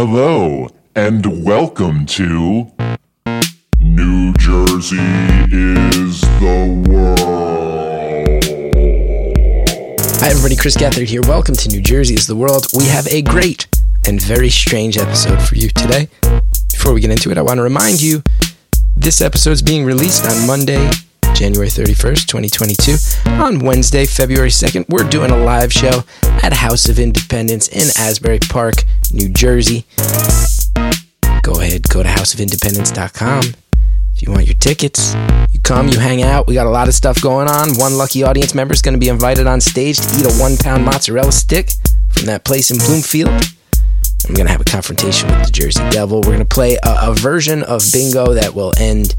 Hello, and welcome to New Jersey is the World. Hi, everybody. Chris Gethard here. Welcome to New Jersey is the World. We have a great and very strange episode for you today. Before we get into it, I want to remind you this episode is being released on Monday, January 31st, 2022. On Wednesday, February 2nd, we're doing a live show at House of Independence in Asbury Park, New Jersey. Go ahead, go to houseofindependence.com. If you want your tickets, you come, you hang out. We got a lot of stuff going on. One lucky audience member is going to be invited on stage to eat a one pound mozzarella stick from that place in Bloomfield. I'm going to have a confrontation with the Jersey Devil. We're going to play a, a version of bingo that will end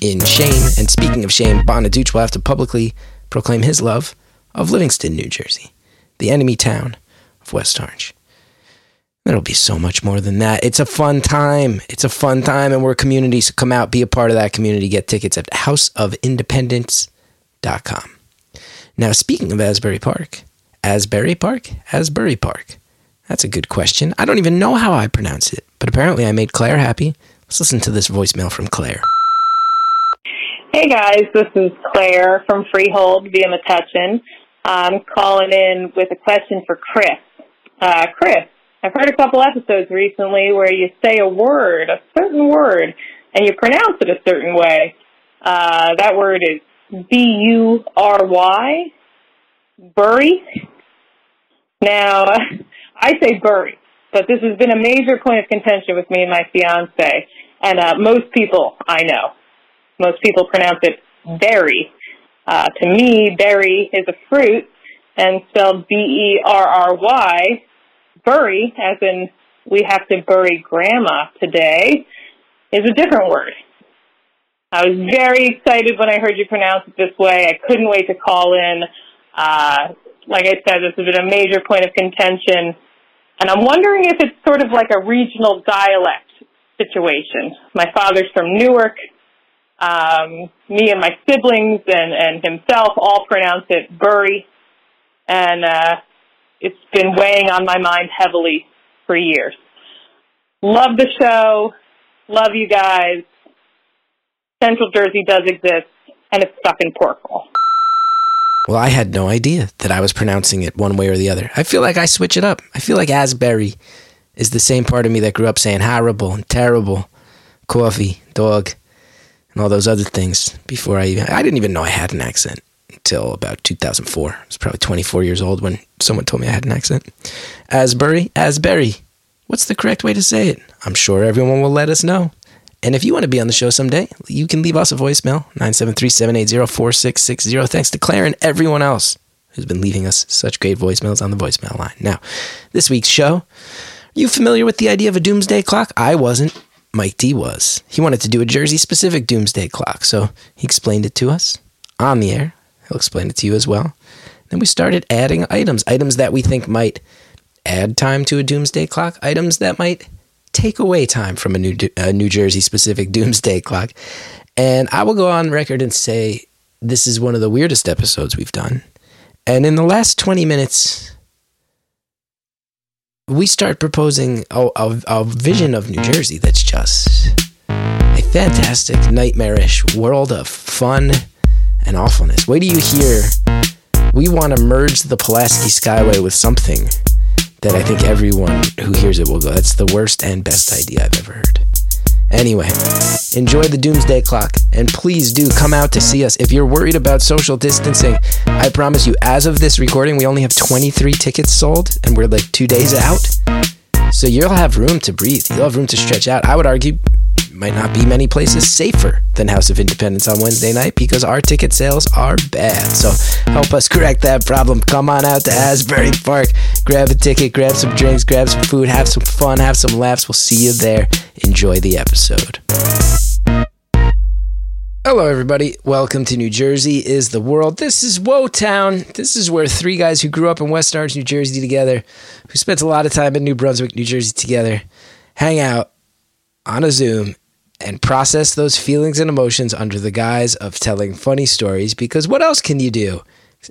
in shame. And speaking of shame, Bonaduce will have to publicly proclaim his love of Livingston, New Jersey, the enemy town of West Orange. There'll be so much more than that. It's a fun time. It's a fun time, and we're a community. So come out, be a part of that community. Get tickets at houseofindependence.com. Now, speaking of Asbury Park, Asbury Park? Asbury Park. That's a good question. I don't even know how I pronounce it, but apparently I made Claire happy. Let's listen to this voicemail from Claire. Hey guys, this is Claire from Freehold via Metuchen. I'm calling in with a question for Chris. Uh, Chris, I've heard a couple episodes recently where you say a word, a certain word, and you pronounce it a certain way. Uh, that word is B-U-R-Y, bury. Now, I say bury, but this has been a major point of contention with me and my fiance, and uh, most people I know. Most people pronounce it berry. Uh, to me, berry is a fruit, and spelled B-E-R-R-Y, bury, as in we have to bury grandma today, is a different word. I was very excited when I heard you pronounce it this way. I couldn't wait to call in. Uh, like I said, this has been a major point of contention. And I'm wondering if it's sort of like a regional dialect situation. My father's from Newark. Um, me and my siblings and, and himself all pronounce it Bury. And uh, it's been weighing on my mind heavily for years. Love the show. Love you guys. Central Jersey does exist, and it's stuck in Porkle. Well, I had no idea that I was pronouncing it one way or the other. I feel like I switch it up. I feel like Asbury is the same part of me that grew up saying horrible and terrible, coffee, dog, and all those other things before I even, I didn't even know I had an accent until about 2004. I was probably 24 years old when someone told me I had an accent. Asbury, Asbury. What's the correct way to say it? I'm sure everyone will let us know. And if you want to be on the show someday, you can leave us a voicemail 973-780-4660. Thanks to Claire and everyone else who's been leaving us such great voicemails on the voicemail line. Now, this week's show, are you familiar with the idea of a doomsday clock? I wasn't. Mike D was. He wanted to do a Jersey specific doomsday clock, so he explained it to us on the air. He'll explain it to you as well. Then we started adding items, items that we think might add time to a doomsday clock, items that might take away time from a New, a New Jersey specific doomsday clock. And I will go on record and say this is one of the weirdest episodes we've done. And in the last 20 minutes, we start proposing a, a, a vision of New Jersey that's just a fantastic, nightmarish world of fun and awfulness. Wait do you hear? We want to merge the Pulaski Skyway with something that I think everyone who hears it will go, that's the worst and best idea I've ever heard. Anyway, enjoy the doomsday clock and please do come out to see us. If you're worried about social distancing, I promise you, as of this recording, we only have 23 tickets sold and we're like two days out. So you'll have room to breathe. You'll have room to stretch out. I would argue might not be many places safer than House of Independence on Wednesday night because our ticket sales are bad. So help us correct that problem. Come on out to Asbury Park, grab a ticket, grab some drinks, grab some food, have some fun, have some laughs. We'll see you there. Enjoy the episode. Hello, everybody. Welcome to New Jersey is the world. This is Wotown. This is where three guys who grew up in West Orange, New Jersey together, who spent a lot of time in New Brunswick, New Jersey together, hang out on a Zoom and process those feelings and emotions under the guise of telling funny stories because what else can you do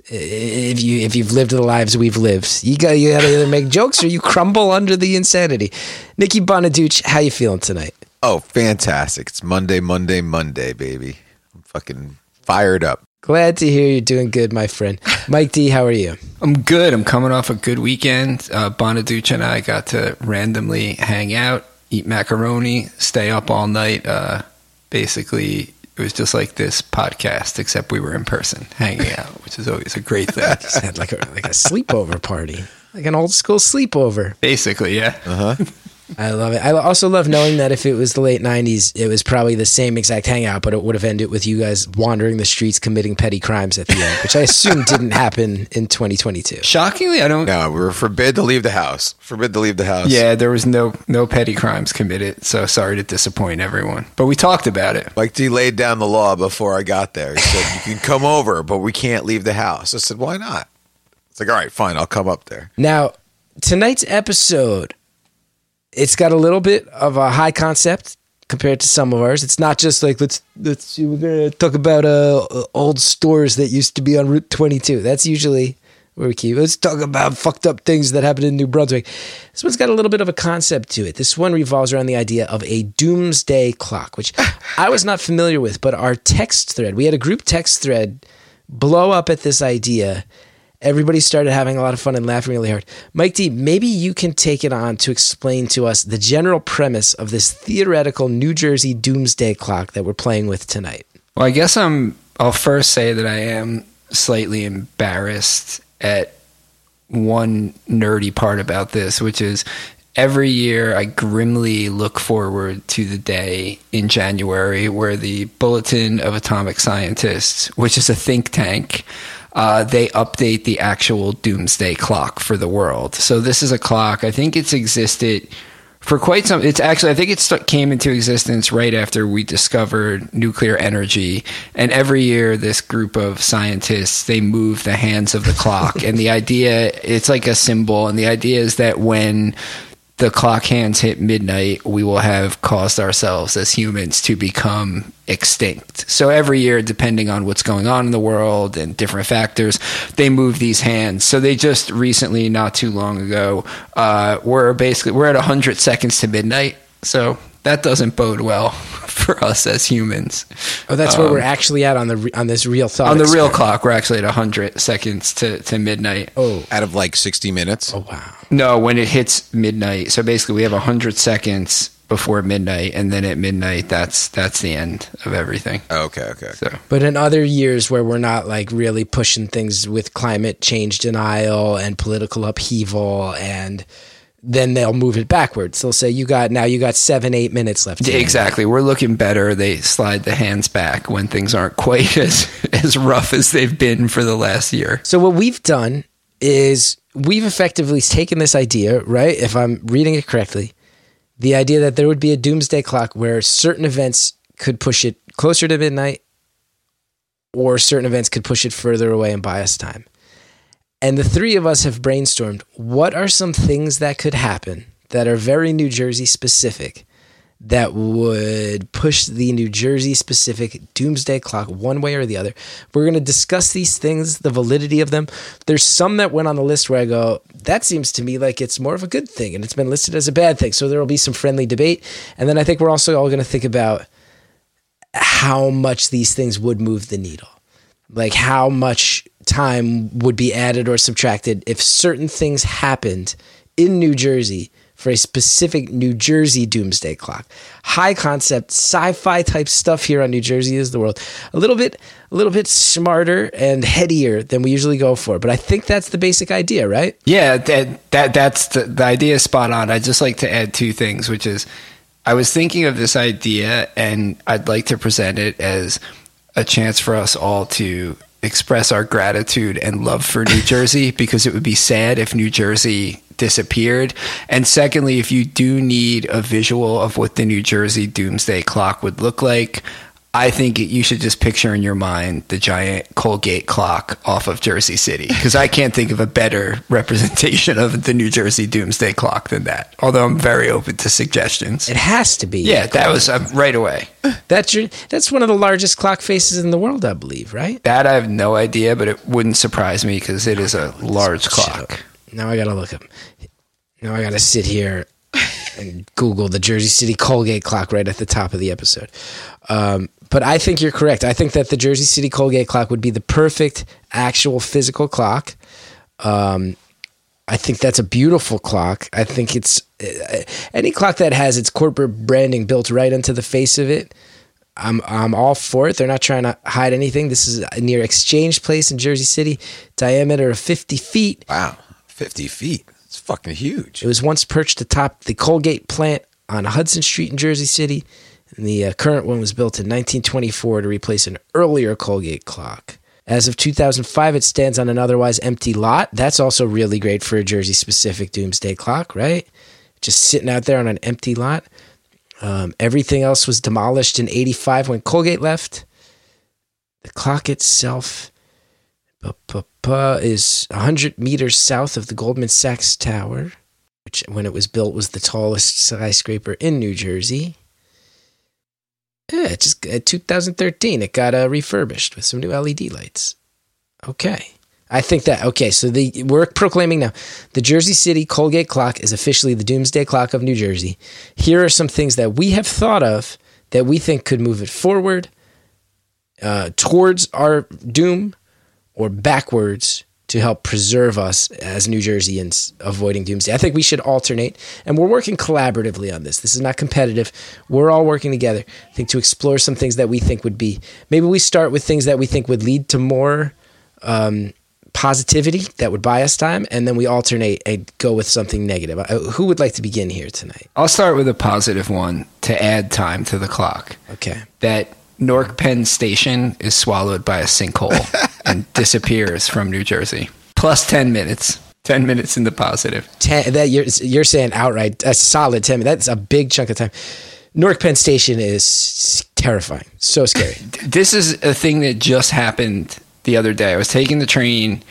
if you if you've lived the lives we've lived. You got you got to either make jokes or you crumble under the insanity. Nikki Bonaduce, how you feeling tonight? Oh, fantastic! It's Monday, Monday, Monday, baby. I'm fucking fired up. Glad to hear you're doing good, my friend. Mike D, how are you? I'm good. I'm coming off a good weekend. Uh, Bonaduce and I got to randomly hang out, eat macaroni, stay up all night. Uh, basically, it was just like this podcast, except we were in person hanging out, which is always a great thing. Just had like a like a sleepover party, like an old school sleepover. basically, yeah. I love it. I also love knowing that if it was the late '90s, it was probably the same exact hangout, but it would have ended with you guys wandering the streets committing petty crimes at the end, which I assume didn't happen in 2022. Shockingly, I don't. No, we were forbid to leave the house. Forbid to leave the house. Yeah, there was no no petty crimes committed. So sorry to disappoint everyone, but we talked about it. Mike D laid down the law before I got there. He said, "You can come over, but we can't leave the house." I said, "Why not?" It's like, "All right, fine, I'll come up there." Now, tonight's episode, it's got a little bit of a high concept compared to some of ours. It's not just like let's let's see, we're gonna talk about uh old stores that used to be on Route 22. That's usually where we keep. Let's talk about fucked up things that happened in New Brunswick. This one's got a little bit of a concept to it. This one revolves around the idea of a doomsday clock, which I was not familiar with, but our text thread, we had a group text thread blow up at this idea. Everybody started having a lot of fun and laughing really hard. Mike D, maybe you can take it on to explain to us the general premise of this theoretical New Jersey doomsday clock that we're playing with tonight. Well, I guess I'm. I'll first say that I am slightly embarrassed at one nerdy part about this, which is every year I grimly look forward to the day in January where the Bulletin of Atomic Scientists, which is a think tank, uh, they update the actual doomsday clock for the world. So this is a clock. I think it's existed for quite some. It's actually I think it st- came into existence right after we discovered nuclear energy, and every year this group of scientists they move the hands of the clock, and the idea it's like a symbol, and the idea is that when the clock hands hit midnight, we will have caused ourselves as humans to become extinct. So every year, depending on what's going on in the world and different factors, they move these hands. So they just recently, not too long ago, uh, we're basically we're at hundred seconds to midnight. So that doesn't bode well for us as humans. Oh, that's where we're um, actually at on the re- on this real thought. On the real clock, we're actually at 100 seconds to, to midnight. Oh, Out of like sixty minutes. oh wow. No, when it hits midnight. So basically, we have 100 seconds before midnight, and then at midnight, that's that's the end of everything. Oh, okay, okay. So But in other years where we're not like really pushing things with climate change denial and political upheaval, and then they'll move it backwards. They'll say you got now you got seven eight minutes left. Exactly, we're looking better. They slide the hands back when things aren't quite as as rough as they've been for the last year. So what we've done is we've effectively taken this idea, right? If I'm reading it correctly, the idea that there would be a doomsday clock where certain events could push it closer to midnight or certain events could push it further away and buy us time. And the three of us have brainstormed what are some things that could happen that are very New Jersey specific that would push the New Jersey specific doomsday clock one way or the other. We're going to discuss these things, the validity of them. There's some that went on the list where I go, that seems to me like it's more of a good thing and it's been listed as a bad thing. So there will be some friendly debate. And then I think we're also all going to think about how much these things would move the needle. Like how much time would be added or subtracted if certain things happened in New Jersey for a specific New Jersey doomsday clock. High concept sci-fi type stuff here on New Jersey is the world. A little bit a little bit smarter and headier than we usually go for, but I think that's the basic idea, right? Yeah, that that that's the the idea is spot on. I'd just like to add two things, which is I was thinking of this idea and I'd like to present it as a chance for us all to express our gratitude and love for New Jersey because it would be sad if New Jersey disappeared. And secondly, if you do need a visual of what the New Jersey doomsday clock would look like, I think you should just picture in your mind the giant Colgate clock off of Jersey City because I can't think of a better representation of the New Jersey Doomsday Clock than that. Although I'm very open to suggestions. It has to be. Yeah, that was uh, right away. That's your, that's one of the largest clock faces in the world, I believe, right? That I have no idea, but it wouldn't surprise me because it is a large clock. Now I gotta look up. Now I gotta sit here and Google the Jersey City Colgate clock right at the top of the episode. Um, but I think you're correct. I think that the Jersey City Colgate clock would be the perfect actual physical clock. Um, I think that's a beautiful clock. I think it's uh, any clock that has its corporate branding built right into the face of it. I'm I'm all for it. They're not trying to hide anything. This is near Exchange Place in Jersey City, diameter of 50 feet. Wow, fifty feet. It's fucking huge. It was once perched atop the Colgate plant on Hudson Street in Jersey City. And the uh, current one was built in 1924 to replace an earlier Colgate clock. As of 2005, it stands on an otherwise empty lot. That's also really great for a Jersey specific doomsday clock, right? Just sitting out there on an empty lot. Um, everything else was demolished in 85 when Colgate left. The clock itself is 100 meters south of the Goldman Sachs Tower, which, when it was built, was the tallest skyscraper in New Jersey. Yeah, it just uh, 2013. It got uh, refurbished with some new LED lights. Okay. I think that okay. So the we're proclaiming now the Jersey City Colgate clock is officially the doomsday clock of New Jersey. Here are some things that we have thought of that we think could move it forward uh, towards our doom or backwards to help preserve us as New Jerseyans avoiding doomsday. I think we should alternate, and we're working collaboratively on this. This is not competitive. We're all working together. I think to explore some things that we think would be. Maybe we start with things that we think would lead to more um, positivity that would buy us time, and then we alternate and go with something negative. Uh, who would like to begin here tonight? I'll start with a positive one to add time to the clock. Okay. That Newark Penn Station is swallowed by a sinkhole and disappears from New Jersey. Plus 10 minutes. 10 minutes in the positive. Ten, that you're, you're saying outright a solid 10 minutes. That's a big chunk of time. Newark Penn Station is terrifying. So scary. This is a thing that just happened the other day. I was taking the train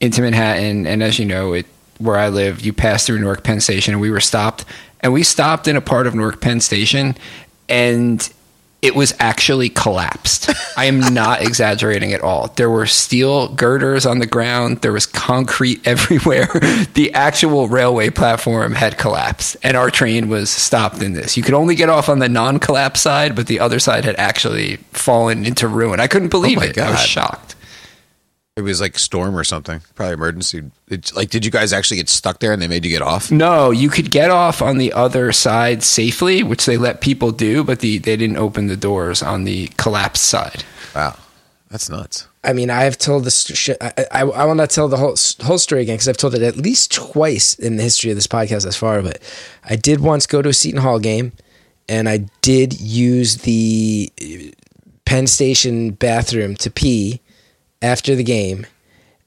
into Manhattan, and as you know, it where I live, you pass through Newark Penn Station, and we were stopped. And we stopped in a part of Newark Penn Station, and it was actually collapsed. I am not exaggerating at all. There were steel girders on the ground, there was concrete everywhere. the actual railway platform had collapsed, and our train was stopped in this. You could only get off on the non collapse side, but the other side had actually fallen into ruin. I couldn't believe oh my it. I was shocked. It was like storm or something. Probably emergency. It, like, did you guys actually get stuck there and they made you get off? No, you could get off on the other side safely, which they let people do, but the, they didn't open the doors on the collapsed side. Wow, that's nuts. I mean, I've told this. Sh- I, I, I will not tell the whole whole story again because I've told it at least twice in the history of this podcast thus far. But I did once go to a Seton Hall game, and I did use the Penn Station bathroom to pee after the game,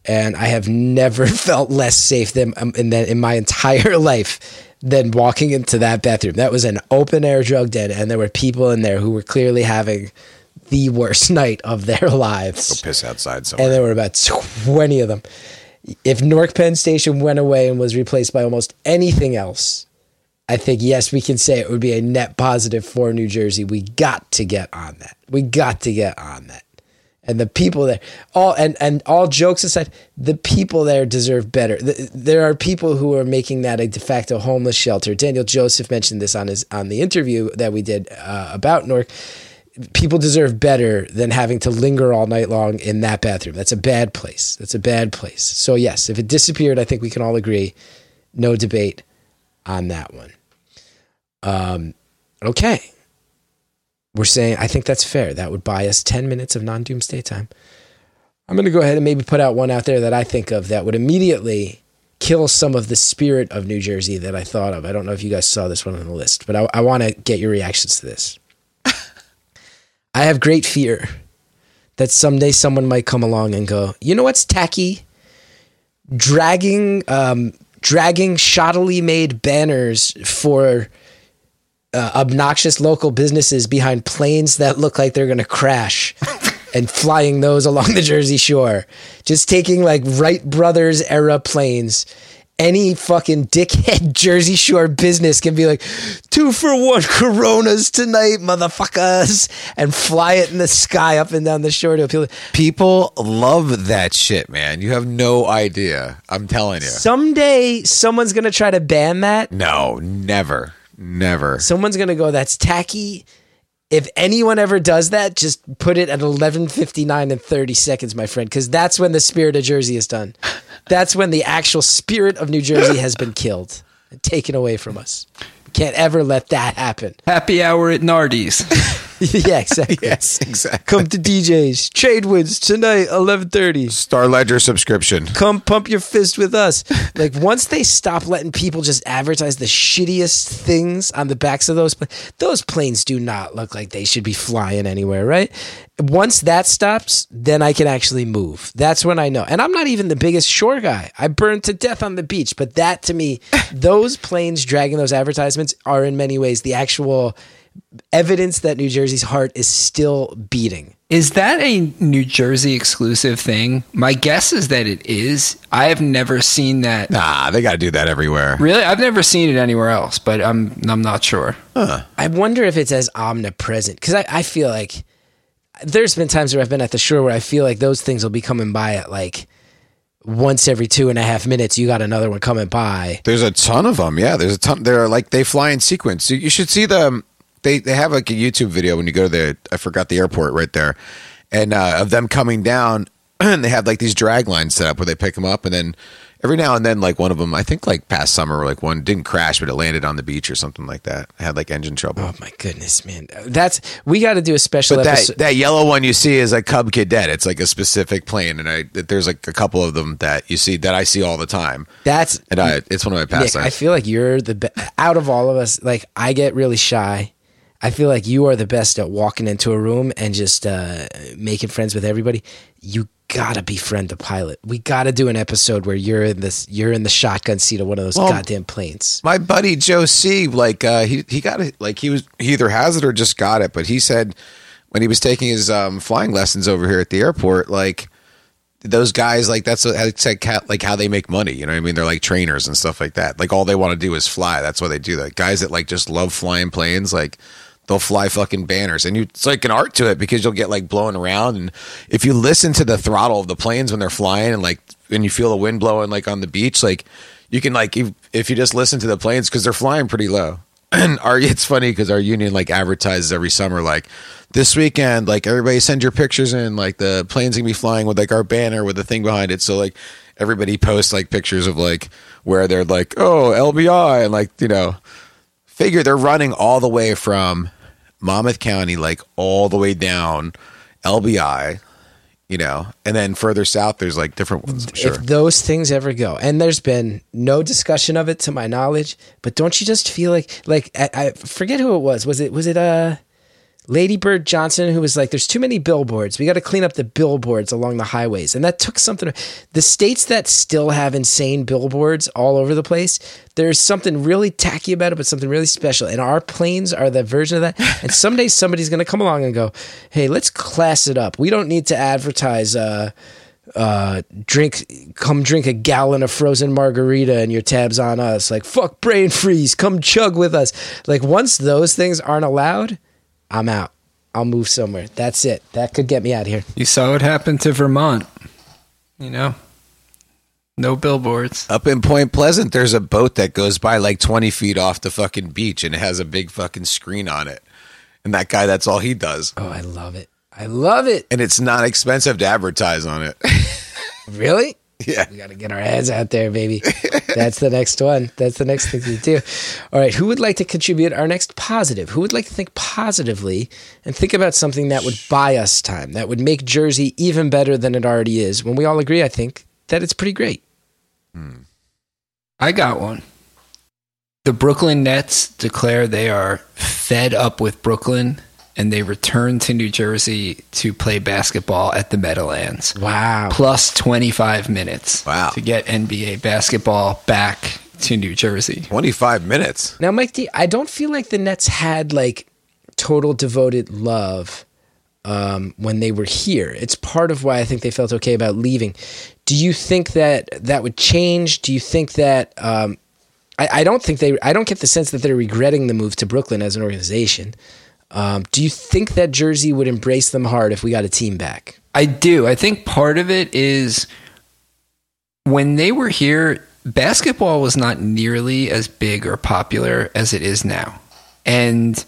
and I have never felt less safe than um, in, that, in my entire life than walking into that bathroom. That was an open air drug den, and there were people in there who were clearly having the worst night of their lives. Go piss outside somewhere. And there were about 20 of them. If Newark Penn Station went away and was replaced by almost anything else, I think, yes, we can say it would be a net positive for New Jersey. We got to get on that. We got to get on that. And the people there, all and, and all jokes aside, the people there deserve better. The, there are people who are making that a de facto homeless shelter. Daniel Joseph mentioned this on his on the interview that we did uh, about Newark people deserve better than having to linger all night long in that bathroom. That's a bad place. That's a bad place. So yes, if it disappeared, I think we can all agree, no debate on that one. Um, okay, we're saying I think that's fair. That would buy us ten minutes of non-doomsday time. I'm going to go ahead and maybe put out one out there that I think of that would immediately kill some of the spirit of New Jersey that I thought of. I don't know if you guys saw this one on the list, but I, I want to get your reactions to this. I have great fear that someday someone might come along and go, you know what's tacky? Dragging, um, dragging shoddily made banners for uh, obnoxious local businesses behind planes that look like they're going to crash and flying those along the Jersey Shore. Just taking like Wright Brothers era planes. Any fucking dickhead Jersey Shore business can be like, two for one Coronas tonight, motherfuckers, and fly it in the sky up and down the shore to appeal. People love that shit, man. You have no idea. I'm telling you. Someday, someone's gonna try to ban that. No, never. Never. Someone's gonna go, that's tacky. If anyone ever does that, just put it at eleven fifty nine and thirty seconds, my friend, because that's when the spirit of Jersey is done. That's when the actual spirit of New Jersey has been killed and taken away from us. Can't ever let that happen. Happy hour at Nardi's. yeah, exactly. Yes, exactly. Come to DJs. Tradewinds tonight, eleven thirty. Star Ledger subscription. Come pump your fist with us. Like once they stop letting people just advertise the shittiest things on the backs of those planes, those planes do not look like they should be flying anywhere, right? Once that stops, then I can actually move. That's when I know. And I'm not even the biggest shore guy. I burned to death on the beach, but that to me, those planes dragging those advertisements are in many ways the actual evidence that New Jersey's heart is still beating. Is that a New Jersey exclusive thing? My guess is that it is. I have never seen that. Nah, they got to do that everywhere. Really, I've never seen it anywhere else, but I'm I'm not sure. Huh. I wonder if it's as omnipresent because I, I feel like there's been times where I've been at the shore where I feel like those things will be coming by at like once every two and a half minutes. You got another one coming by. There's a ton of them. Yeah, there's a ton. They're like they fly in sequence. You, you should see them. Um, They they have like a YouTube video when you go to the I forgot the airport right there, and uh, of them coming down. And they have like these drag lines set up where they pick them up, and then every now and then, like one of them, I think like past summer, like one didn't crash, but it landed on the beach or something like that. Had like engine trouble. Oh my goodness, man! That's we got to do a special But that, episode. that yellow one you see is a Cub Cadet. It's like a specific plane, and I there's like a couple of them that you see that I see all the time, That's and I it's one of my Nick. I feel like you're the be- out of all of us. Like I get really shy. I feel like you are the best at walking into a room and just uh, making friends with everybody. You gotta befriend the pilot. We gotta do an episode where you're in this. You're in the shotgun seat of one of those Well, goddamn planes. my buddy Joe C, like uh, he he got it, like he was he either has it or just got it, but he said when he was taking his um, flying lessons over here at the airport, like those guys, like that's like how, like how they make money. You know what I mean? They're like trainers and stuff like that. Like all they want to do is fly. That's why they do that. Guys that like just love flying planes, like they'll fly fucking banners, and you it's like an art to it because you'll get like blown around, and if you listen to the throttle of the planes when they're flying, and like when you feel the wind blowing like on the beach, like you can like if, if you just listen to the planes because they're flying pretty low. And our it's funny because our union like advertises every summer like this weekend like everybody send your pictures in like the planes gonna be flying with like our banner with the thing behind it. So like everybody posts like pictures of like where they're like oh LBI and like you know figure they're running all the way from Monmouth County like all the way down LBI you know and then further south there's like different ones I'm sure If those things ever go, and there's been no discussion of it to my knowledge, but don't you just feel like like I, I forget who it was? Was it was it uh Lady Bird Johnson who was like, "There's too many billboards. We got to clean up the billboards along the highways," and that took something. The states that still have insane billboards all over the place, there's something really tacky about it, but something really special. And our planes are the version of that. And someday somebody's going to come along and go, "Hey, let's class it up. We don't need to advertise." Uh, uh drink come drink a gallon of frozen margarita and your tabs on us like fuck brain freeze come chug with us like once those things aren't allowed i'm out i'll move somewhere that's it that could get me out of here You saw what happened to Vermont. You know, no billboards. Up in Point Pleasant, there's a boat that goes by like 20 feet off the fucking beach and it has a big fucking screen on it. And that guy, that's all he does. oh i love it i love it And it's not expensive to advertise on it. really yeah. we got to get our heads out there baby. That's the next one. That's the next thing to do. All right who would like to contribute our next positive? Who would like to think positively and think about something that would buy us time that would make jersey even better than it already is? When we all agree i think that it's pretty great. Hmm. I got one. The Brooklyn Nets declare they are fed up with Brooklyn and they return to New Jersey to play basketball at the Meadowlands. wow Plus 25 minutes. Wow. To get NBA basketball back to New Jersey. 25 minutes. Now, Mike D, I don't feel like the Nets had like total devoted love um, when they were here. It's part of why I think they felt okay about leaving. Do you think that that would change? Do you think that? Um, I, I don't think they. I don't get the sense that they're regretting the move to Brooklyn as an organization. Um, do you think that Jersey would embrace them hard if we got a team back? I do. I think part of it is when they were here, basketball was not nearly as big or popular as it is now. And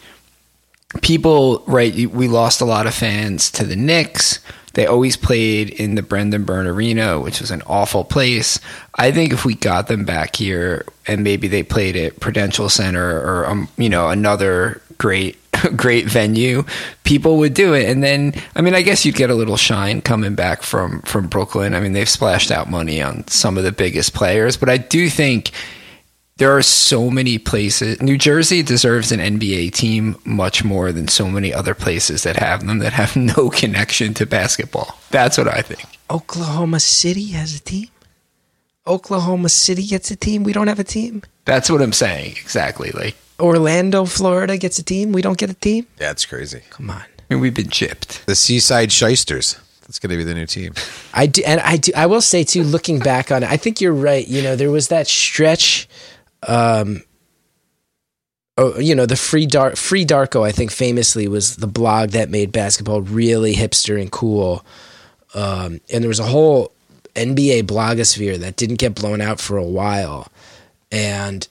people, right, we lost a lot of fans to the Knicks. They always played in the Brendan Byrne Arena, which was an awful place. I think if we got them back here and maybe they played at Prudential Center or um, you know another great great venue, people would do it. And then, I mean, I guess you'd get a little shine coming back from from Brooklyn. I mean, they've splashed out money on some of the biggest players, but I do think there are so many places. New Jersey deserves an NBA team much more than so many other places that have them that have no connection to basketball. That's what I think. Oklahoma City has a team. Oklahoma City gets a team. We don't have a team. That's what I'm saying. Exactly. Like, Orlando, Florida gets a team. We don't get a team. That's crazy. Come on. I mean, we've been chipped. The Seaside Shysters. That's going to be the new team. I do, and I do. I will say too, looking back on it, I think you're right. You know, there was that stretch. Um, oh, you know, the free dark, FreeDarko. I think famously was the blog that made basketball really hipster and cool. Um, and there was a whole NBA blogosphere that didn't get blown out for a while, and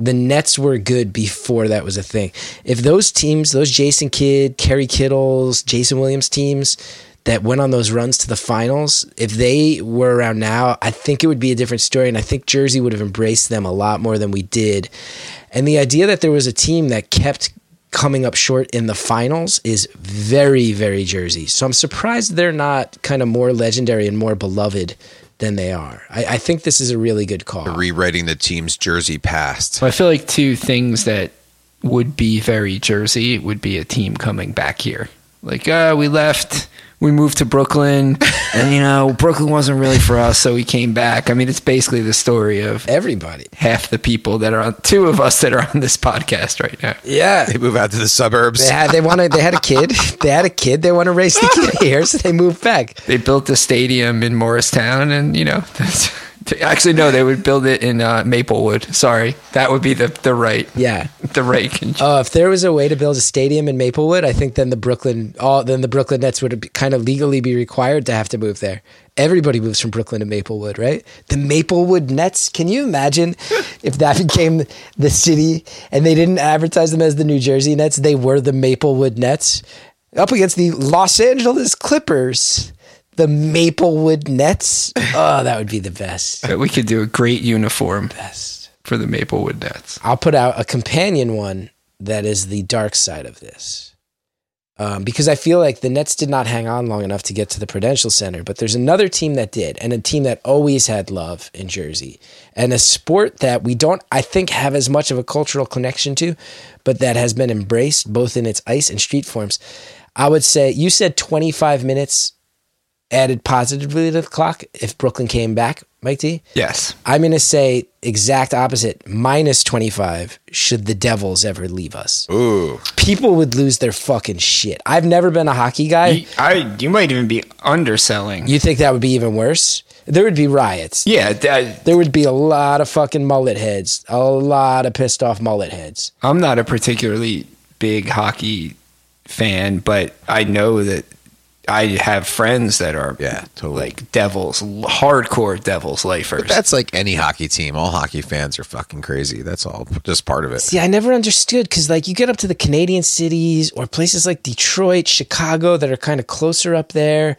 the Nets were good before that was a thing. If those teams, those Jason Kidd, Kerry Kittles, Jayson Williams teams that went on those runs to the finals, if they were around now, I think it would be a different story. And I think Jersey would have embraced them a lot more than we did. And the idea that there was a team that kept coming up short in the finals is very, very Jersey. So I'm surprised they're not kind of more legendary and more beloved than they are. I, I think this is a really good call. Rewriting the team's jersey past. So I feel like two things that would be very Jersey would be a team coming back here. Like, uh, we left, we moved to Brooklyn, and you know, Brooklyn wasn't really for us, so we came back. I mean, it's basically the story of Everybody. half the people that are on, two of us that are on this podcast right now. Yeah. They move out to the suburbs. They had they wanted they had a kid. They had a kid. They want to raise the kid here, so they moved back. They built a stadium in Morristown, and you know, that's, actually no, they would build it in uh, Maplewood. Sorry, that would be the the right Yeah. the right. Con- Uh, if there was a way to build a stadium in Maplewood, I think then the Brooklyn all then the Brooklyn Nets would kind of legally be required to have to move there. Everybody moves from Brooklyn to Maplewood, right? The Maplewood Nets. Can you imagine if that became the city and they didn't advertise them as the New Jersey Nets? They were the Maplewood Nets up against the Los Angeles Clippers. The Maplewood Nets. Oh, that would be the best. we could do a great uniform Best. for the Maplewood Nets. I'll put out a companion one that is the dark side of this. Um, because I feel like the Nets did not hang on long enough to get to the Prudential Center, but there's another team that did, and a team that always had love in Jersey, and a sport that we don't, I think, have as much of a cultural connection to, but that has been embraced both in its ice and street forms. I would say you said 25 minutes added positively to the clock if Brooklyn came back, Mike D. Yes. I'm going to say exact opposite, minus 25 should the Devils ever leave us. Ooh. People would lose their fucking shit. I've never been a hockey guy. You, I, you might even be underselling. You think that would be even worse? There would be riots. yeah, that, There would be a lot of fucking mullet heads, a lot of pissed off mullet heads. I'm not a particularly big hockey fan, but I know that I have friends that are Yeah, totally. like Devils, hardcore Devils lifers. That's like any hockey team. All hockey fans are fucking crazy. That's all just part of it. See, I never understood because, like, you get up to the Canadian cities or places like Detroit, Chicago that are kind of closer up there.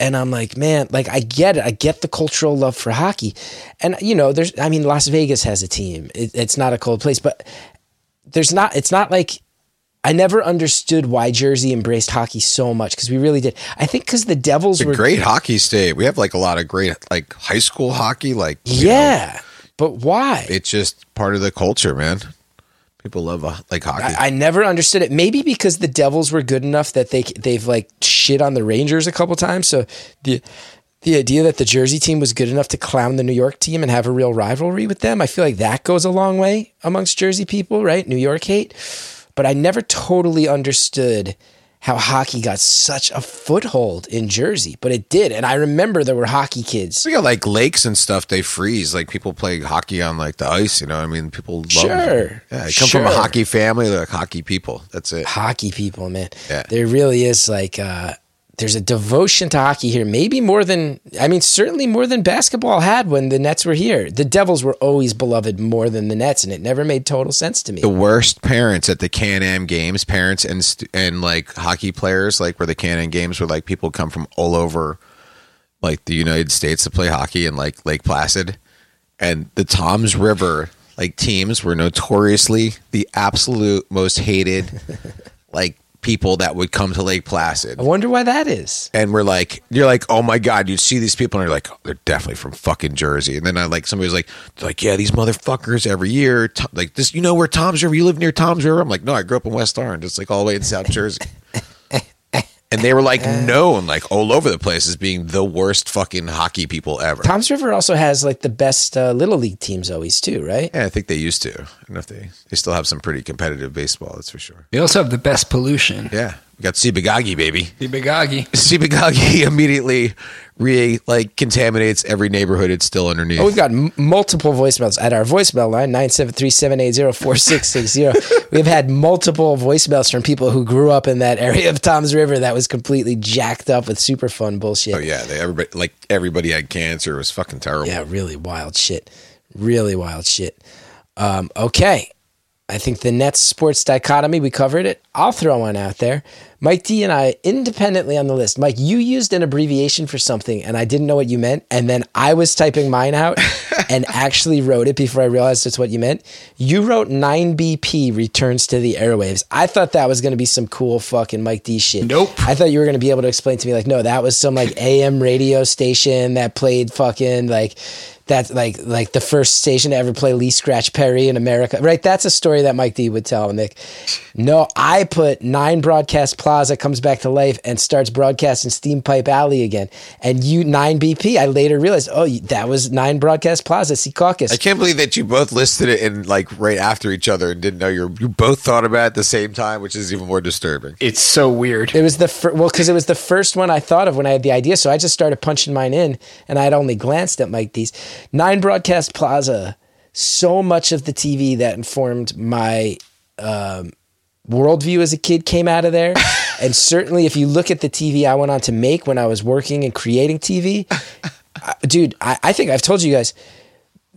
And I'm like, man, like, I get it. I get the cultural love for hockey. And, you know, there's, I mean, Las Vegas has a team. It, it's not a cold place, but there's not, it's not like, I never understood why Jersey embraced hockey so much because we really did. I think because the Devils It's a were great hockey state. We have like a lot of great like high school hockey. Like you know, Yeah. but why? it's just part of the culture, man. People love uh, like hockey. I, I never understood it. Maybe because the Devils were good enough that they they've like shit on the Rangers a couple times. So the the idea that the Jersey team was good enough to clown the New York team and have a real rivalry with them. I feel like that goes a long way amongst Jersey people, right? New York hate. But I never totally understood how hockey got such a foothold in Jersey, but it did. And I remember there were hockey kids. We got like lakes and stuff. They freeze. Like people play hockey on like the ice. You know, I mean, people love. Sure. Yeah, I come from a hockey family. They're like hockey people. That's it. hockey people, man. Yeah. There really is like uh there's a devotion to hockey here. Maybe more than I mean, certainly more than basketball had when the Nets were here. The Devils were always beloved more than the Nets, and it never made total sense to me. The worst parents at the Can Am games, parents and and like hockey players, like where the Can Am games were like people come from all over, like the United States to play hockey in like Lake Placid, and the Toms River like teams were notoriously the absolute most hated, like people that would come to Lake Placid. I wonder why that is. and we're like, you're like, oh my god, you see these people, and you're like, oh, they're definitely from fucking Jersey. And then I like somebody's like, they're like, yeah, these motherfuckers every year, like this, you know where Toms River? You live near Toms River? I'm like, no, I grew up in West Orange. It's like all the way in South Jersey. And they were like known like all over the place as being the worst fucking hockey people ever. Toms River also has like the best uh, little league teams always too, right? yeah, I think they used to. I don't know if they they still have some pretty competitive baseball. That's for sure. They also have the best pollution. Yeah, we got Ciba-Geigy, baby. The Bigagi. Ciba-Geigy immediately re like contaminates every neighborhood it's still underneath. Oh, we've got m- multiple voicemails at our voicemail line, 973-780-4660. We've had multiple voicemails from people who grew up in that area of Toms River that was completely jacked up with super fun bullshit. Oh yeah, they, everybody like everybody had cancer. It was fucking terrible. Yeah, really wild shit. Really wild shit. Um, okay. I think the Nets sports dichotomy, we covered it. I'll throw one out there. Mike D and I, independently on the list. Mike, you used an abbreviation for something and I didn't know what you meant. And then I was typing mine out and actually wrote it before I realized it's what you meant. You wrote 9BP returns to the airwaves. I thought that was going to be some cool fucking Mike D shit. Nope. I thought you were going to be able to explain to me, like, no, that was some like AM radio station that played fucking like that's like like the first station to ever play Lee Scratch Perry in America, right? That's a story that Mike D would tell. Nick, no, I put Nine Broadcast Plaza comes back to life and starts broadcasting Steam Pipe Alley again, and you Nine BP. I later realized, oh, that was Nine Broadcast Plaza, Secaucus. I can't believe that you both listed it in like right after each other and didn't know you you both thought about it at the same time, which is even more disturbing. It's so weird. It was the fir- well because it was the first one I thought of when I had the idea. So I just started punching mine in, and I had only glanced at Mike D's Nine Broadcast Plaza. So much of the TV that informed my um, worldview as a kid came out of there, and certainly if you look at the TV I went on to make when I was working and creating TV, I- dude, I, I think I've told you guys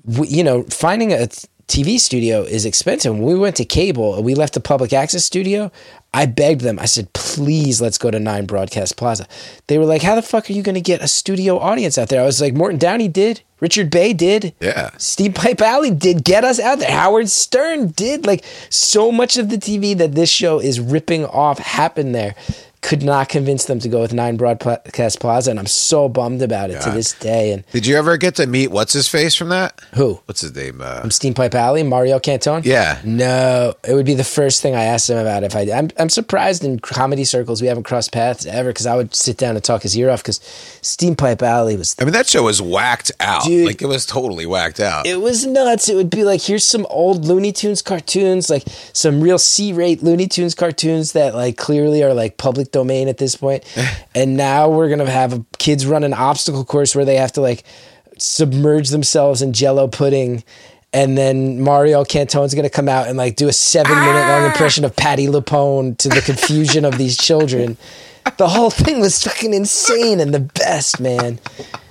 we, you know, finding a TV studio is expensive. When we went to cable we left the public access studio, I begged them. I said, please, let's go to Nine Broadcast Plaza. They were like, how the fuck are you going to get a studio audience out there? I was like, Morton Downey did. Richard Bay did. Yeah. Steam Pipe Alley did get us out there. Howard Stern did. Like, so much of the TV that this show is ripping off happened there. Could not convince them to go with Nine Broadcast Plaza, and I'm so bummed about it to this day. And Did you ever get to meet what's his face from that? who? What's his name? Uh, From Steam Pipe Alley, Mario Cantone? Yeah. No, it would be the first thing I asked him about if I. I'm I'm surprised in comedy circles we haven't crossed paths ever because I would sit down and talk his ear off because Steam Pipe Alley was. I mean, that show was whacked out. Dude. like it was totally whacked out. It was nuts. It would be like, here's some old Looney Tunes cartoons, like some real C-rate Looney Tunes cartoons that like clearly are like public domain at this point. and now we're gonna have kids run an obstacle course where they have to like submerge themselves in Jello pudding. And then Mario Cantone's gonna come out and like do a seven minute long impression of Patti LuPone to the confusion of these children. The whole thing was fucking insane and the best, man.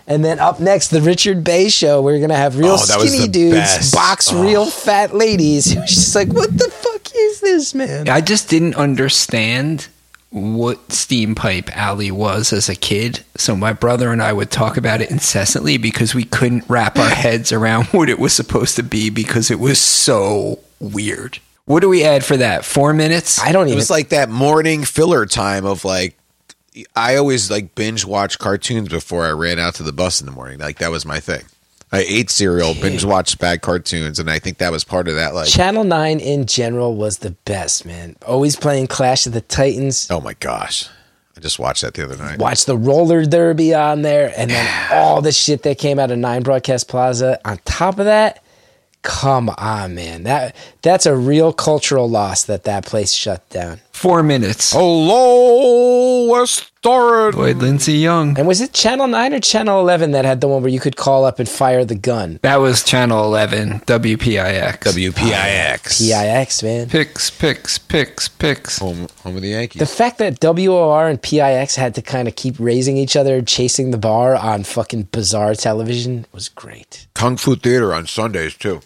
And then up next, the Richard Bay show. We're gonna have real Oh, skinny dudes best. box Oh. real fat ladies. It was just like, what the fuck is this, man? I just didn't understand what Steam Pipe Alley was as a kid. So my brother and I would talk about it incessantly because we couldn't wrap our heads around what it was supposed to be because it was so weird. What do we add for that? Four minutes? I don't even. It was like that morning filler time of like. I always like binge watch cartoons before I ran out to the bus in the morning. Like that was my thing. I ate cereal, binge watched bad cartoons, and I think that was part of that. Like, Channel Nine in general was the best, man. Always playing Clash of the Titans. oh my gosh, I just watched that the other night. Watch the roller derby on there, and then all the shit that came out of Nine Broadcast Plaza. On top of that, come on, man, that that's a real cultural loss that that place shut down. Four minutes. Hello, West Storage. Boy, Lindsay Young. And was it Channel Nine or Channel Eleven that had the one where you could call up and fire the gun? That was Channel 11, WPIX. WPIX. PIX, man. Picks, picks, picks, picks. Home, home of the Yankees. The fact that WOR and PIX had to kind of keep raising each other, chasing the bar on fucking bizarre television was great. Kung Fu Theater on Sundays too.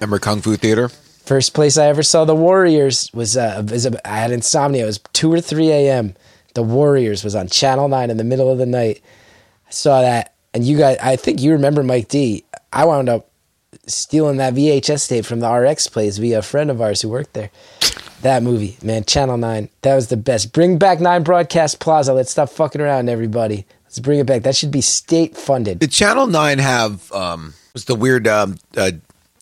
Remember Kung Fu Theater? First place I ever saw the Warriors was uh, was I had insomnia. It was two or three a.m. The Warriors was on Channel Nine in the middle of the night. I saw that, and you guys, I think you remember Mike D. I wound up stealing that VHS tape from the RX place via a friend of ours who worked there. That movie, man, Channel Nine, that was the best. Bring back Nine Broadcast Plaza. Let's stop fucking around, everybody. Let's bring it back. That should be state funded. Did Channel Nine have um was the weird um uh,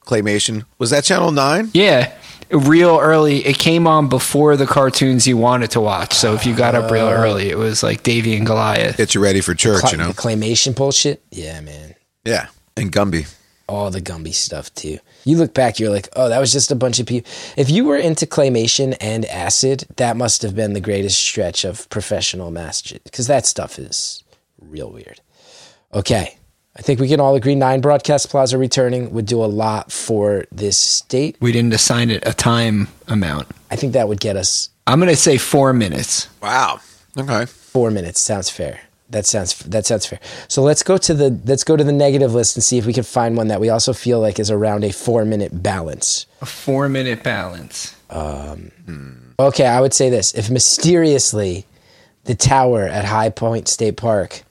claymation? Was that Channel Nine? Yeah, real early. It came on before the cartoons you wanted to watch. So if you got up real uh, early, it was like Davey and Goliath. Get you ready for church, Cla- you know? the claymation bullshit. Yeah, man. Yeah. And Gumby. all the Gumby stuff too. You look back, you're like, oh, that was just a bunch of people. If you were into claymation and acid, that must have been the greatest stretch of professional master because that stuff is real weird. Okay. I think we can all agree Nine Broadcast Plaza returning would do a lot for this state. We didn't assign it a time amount. I think that would get us I'm going to say four minutes. Wow. Okay. four minutes. Sounds fair. That sounds that sounds fair. So let's go to the let's go to the negative list and see if we can find one that we also feel like is around a four minute balance. A four minute balance. Um, okay, I would say this: if mysteriously the tower at High Point State Park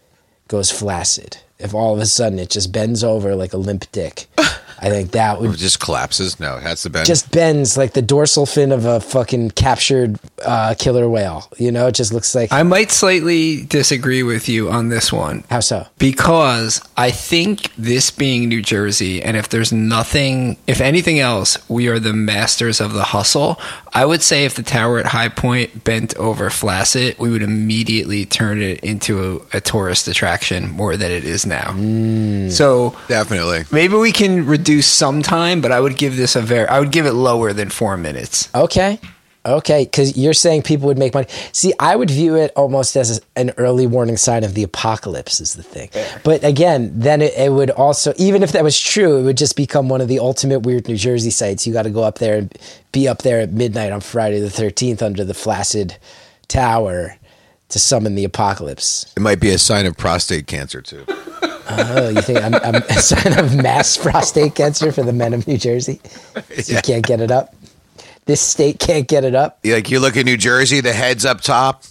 goes flaccid, if all of a sudden it just bends over like a limp dick, I think that It would just collapses. No, that's the bend. just bends like the dorsal fin of a fucking captured uh, killer whale. You know, it just looks like I might slightly disagree with you on this one. how so? Because I think this being New Jersey, and if there's nothing, if anything else, we are the masters of the hustle. I would say if the tower at High Point bent over flaccid, we would immediately turn it into a, a tourist attraction more than it is now. So Definitely. maybe we can reduce some time, but I would give this a very, I would give it lower than four minutes. Okay. Okay, because you're saying people would make money. See, I would view it almost as an early warning sign of the apocalypse, is the thing. But again, then it, it would also, even if that was true, it would just become one of the ultimate weird New Jersey sites. You got to go up there and be up there at midnight on Friday the 13th under the flaccid tower to summon the apocalypse. It might be a sign of prostate cancer too. Oh, you think I'm, I'm a sign of mass prostate cancer for the men of New Jersey? You can't get it up? This state can't get it up? Like you look at New Jersey, the head's up top,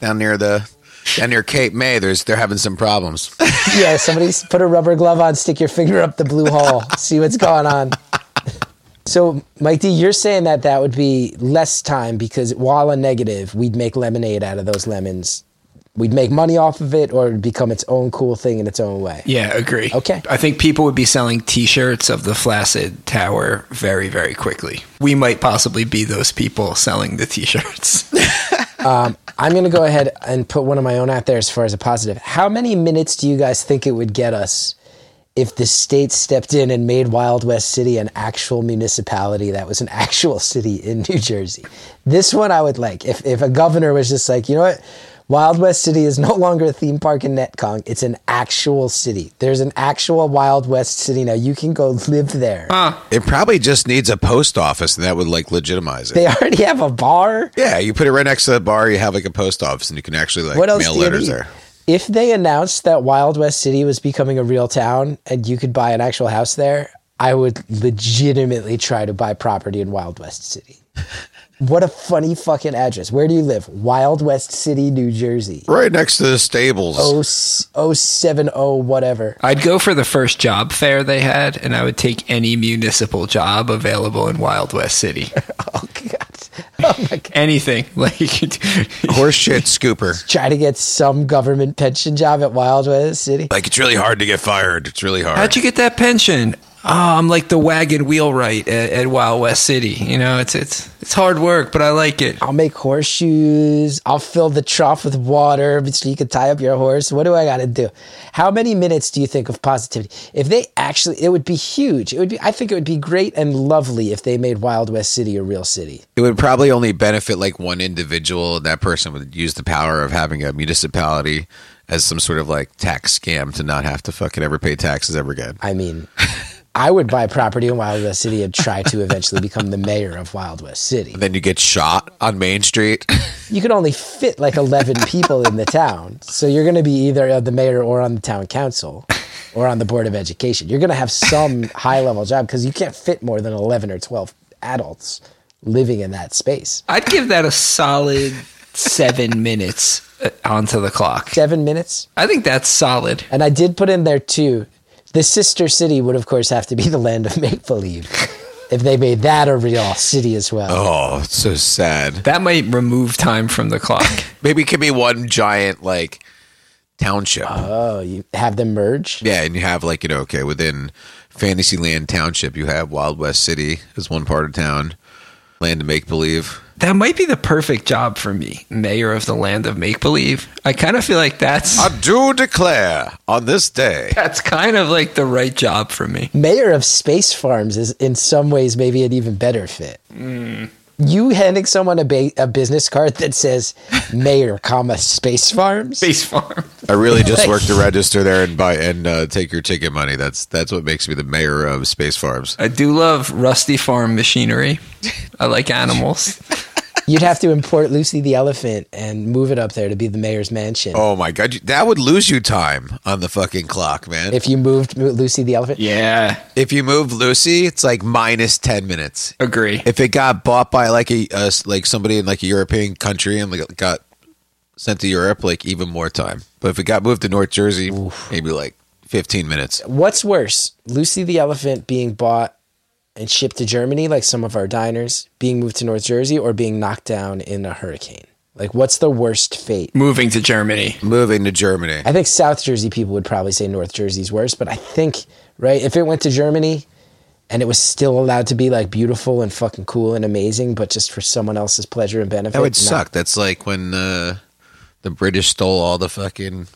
down near the down near Cape May. There's they're having some problems. Yeah, somebody put a rubber glove on, stick your finger up the blue hole, see what's going on. So, Mike D, you're saying that that would be less time because while a negative, we'd make lemonade out of those lemons. We'd make money off of it or it'd become its own cool thing in its own way. Yeah, agree. Okay. I think people would be selling T-shirts of the Flaccid Tower very, very quickly. We might possibly be those people selling the T-shirts. Um, I'm going to go ahead and put one of my own out there as far as a positive. How many minutes do you guys think it would get us if the state stepped in and made Wild West City an actual municipality that was an actual city in New Jersey? This one I would like. If, if a governor was just like, you know what? Wild West City is no longer a theme park in Netcong. It's an actual city. There's an actual Wild West City now. You can go live there. It probably just needs a post office, and that would like legitimize it. They already have a bar. yeah, you put it right next to the bar. You have like a post office, and you can actually like What else mail do you letters need? there. If they announced that Wild West City was becoming a real town and you could buy an actual house there, I would legitimately try to buy property in Wild West City. What a funny fucking address. Where do you live? Wild West City, New Jersey. Right next to the stables. Oh, s- oh seven oh whatever. I'd go for the first job fair they had, and I would take any municipal job available in Wild West City. Oh god. Oh my god. Anything like Horse shit scooper. Try to get some government pension job at Wild West City. Like it's really hard to get fired. It's really hard. How'd you get that pension? Oh, I'm like the wagon wheelwright at, at Wild West City. You know, it's it's it's hard work, but I like it. I'll make horseshoes. I'll fill the trough with water so you can tie up your horse. What do I got to do? How many minutes do you think of positivity? If they actually, it would be huge. It would be. I think it would be great and lovely if they made Wild West City a real city. It would probably only benefit like one individual. and That person would use the power of having a municipality as some sort of like tax scam to not have to fucking ever pay taxes ever again. I mean, I would buy property in Wild West City and try to eventually become the mayor of Wild West City. And Then you get shot on Main Street. You can only fit like 11 people in the town. So you're going to be either uh, the mayor or on the town council or on the board of education. You're going to have some high level job because you can't fit more than 11 or 12 adults living in that space. I'd give that a solid seven minutes uh, onto the clock. Seven minutes. I think that's solid. And I did put in there too. The sister city would, of course, have to be the land of make believe if they made that a real city as well. oh, so sad. That might remove time from the clock. Maybe it could be one giant like township. Oh, you have them merge? yeah, and you have like you know, okay, within Fantasyland Township, you have Wild West City as one part of town, land of make believe. that might be the perfect job for me, mayor of the land of make believe. I kind of feel like that's I do declare on this day. that's kind of like the right job for me. Mayor of Space Farms is in some ways maybe an even better fit. Hmm. You handing someone a, ba- a business card that says Mayor, comma Space Farms. space farm. I really just work to register there and buy and uh, take your ticket money. That's that's what makes me the mayor of Space Farms. I do love rusty farm machinery. I like animals. You'd have to import Lucy the elephant and move it up there to be the mayor's mansion. Oh my god, that would lose you time on the fucking clock, man. If, If you moved Lucy the elephant, Yeah, If you move Lucy, it's like minus ten minutes. agree. If it got bought by like a uh, like somebody in like a European country and like got sent to Europe, like even more time. But if it got moved to North Jersey, maybe like fifteen minutes. what's worse, Lucy the elephant being bought and shipped to Germany, like some of our diners, being moved to North Jersey, or being knocked down in a hurricane? Like, what's the worst fate? Moving to Germany. Moving to Germany. I think South Jersey people would probably say North Jersey's worse, but I think, right, if it went to Germany and it was still allowed to be like beautiful and fucking cool and amazing, but just for someone else's pleasure and benefit, That would no. suck. That's like when uh, the British stole all the fucking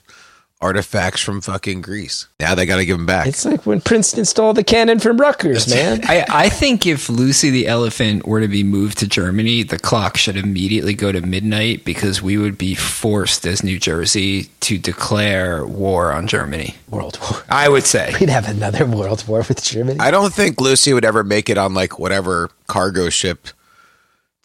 artifacts from fucking Greece. Now they got to give them back. It's like when Princeton stole the cannon from Rutgers, man. I, I think if Lucy the elephant were to be moved to Germany, the clock should immediately go to midnight because we would be forced as New Jersey to declare war on Germany. World War. I would say. We'd have another world war with Germany. I don't think Lucy would ever make it on like whatever cargo ship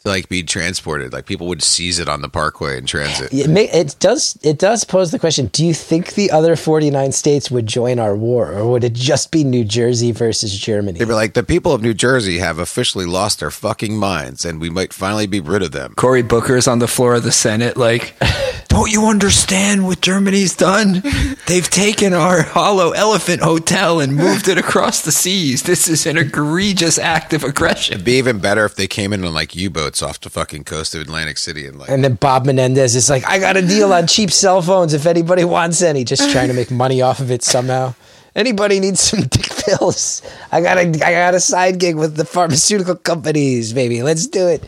to like be transported. Like people would seize it on the parkway in transit. it, may, it does it does pose the question do you think the other 49 states would join our war or would it just be new jersey versus germany They'd be like, the people of New Jersey have officially lost their fucking minds, and we might finally be rid of them. Cory Booker's on the floor of the Senate, like, don't you understand what Germany's done? They've taken our Hollow Elephant Hotel and moved it across the seas. This is an egregious act of aggression. It'd be even better if they came in on like U-boats off the fucking coast of Atlantic City and like. and then bob menendez is like i got a deal on cheap cell phones if anybody wants any just trying to make money off of it somehow anybody needs some dick pills i got a i got a side gig with the pharmaceutical companies baby let's do it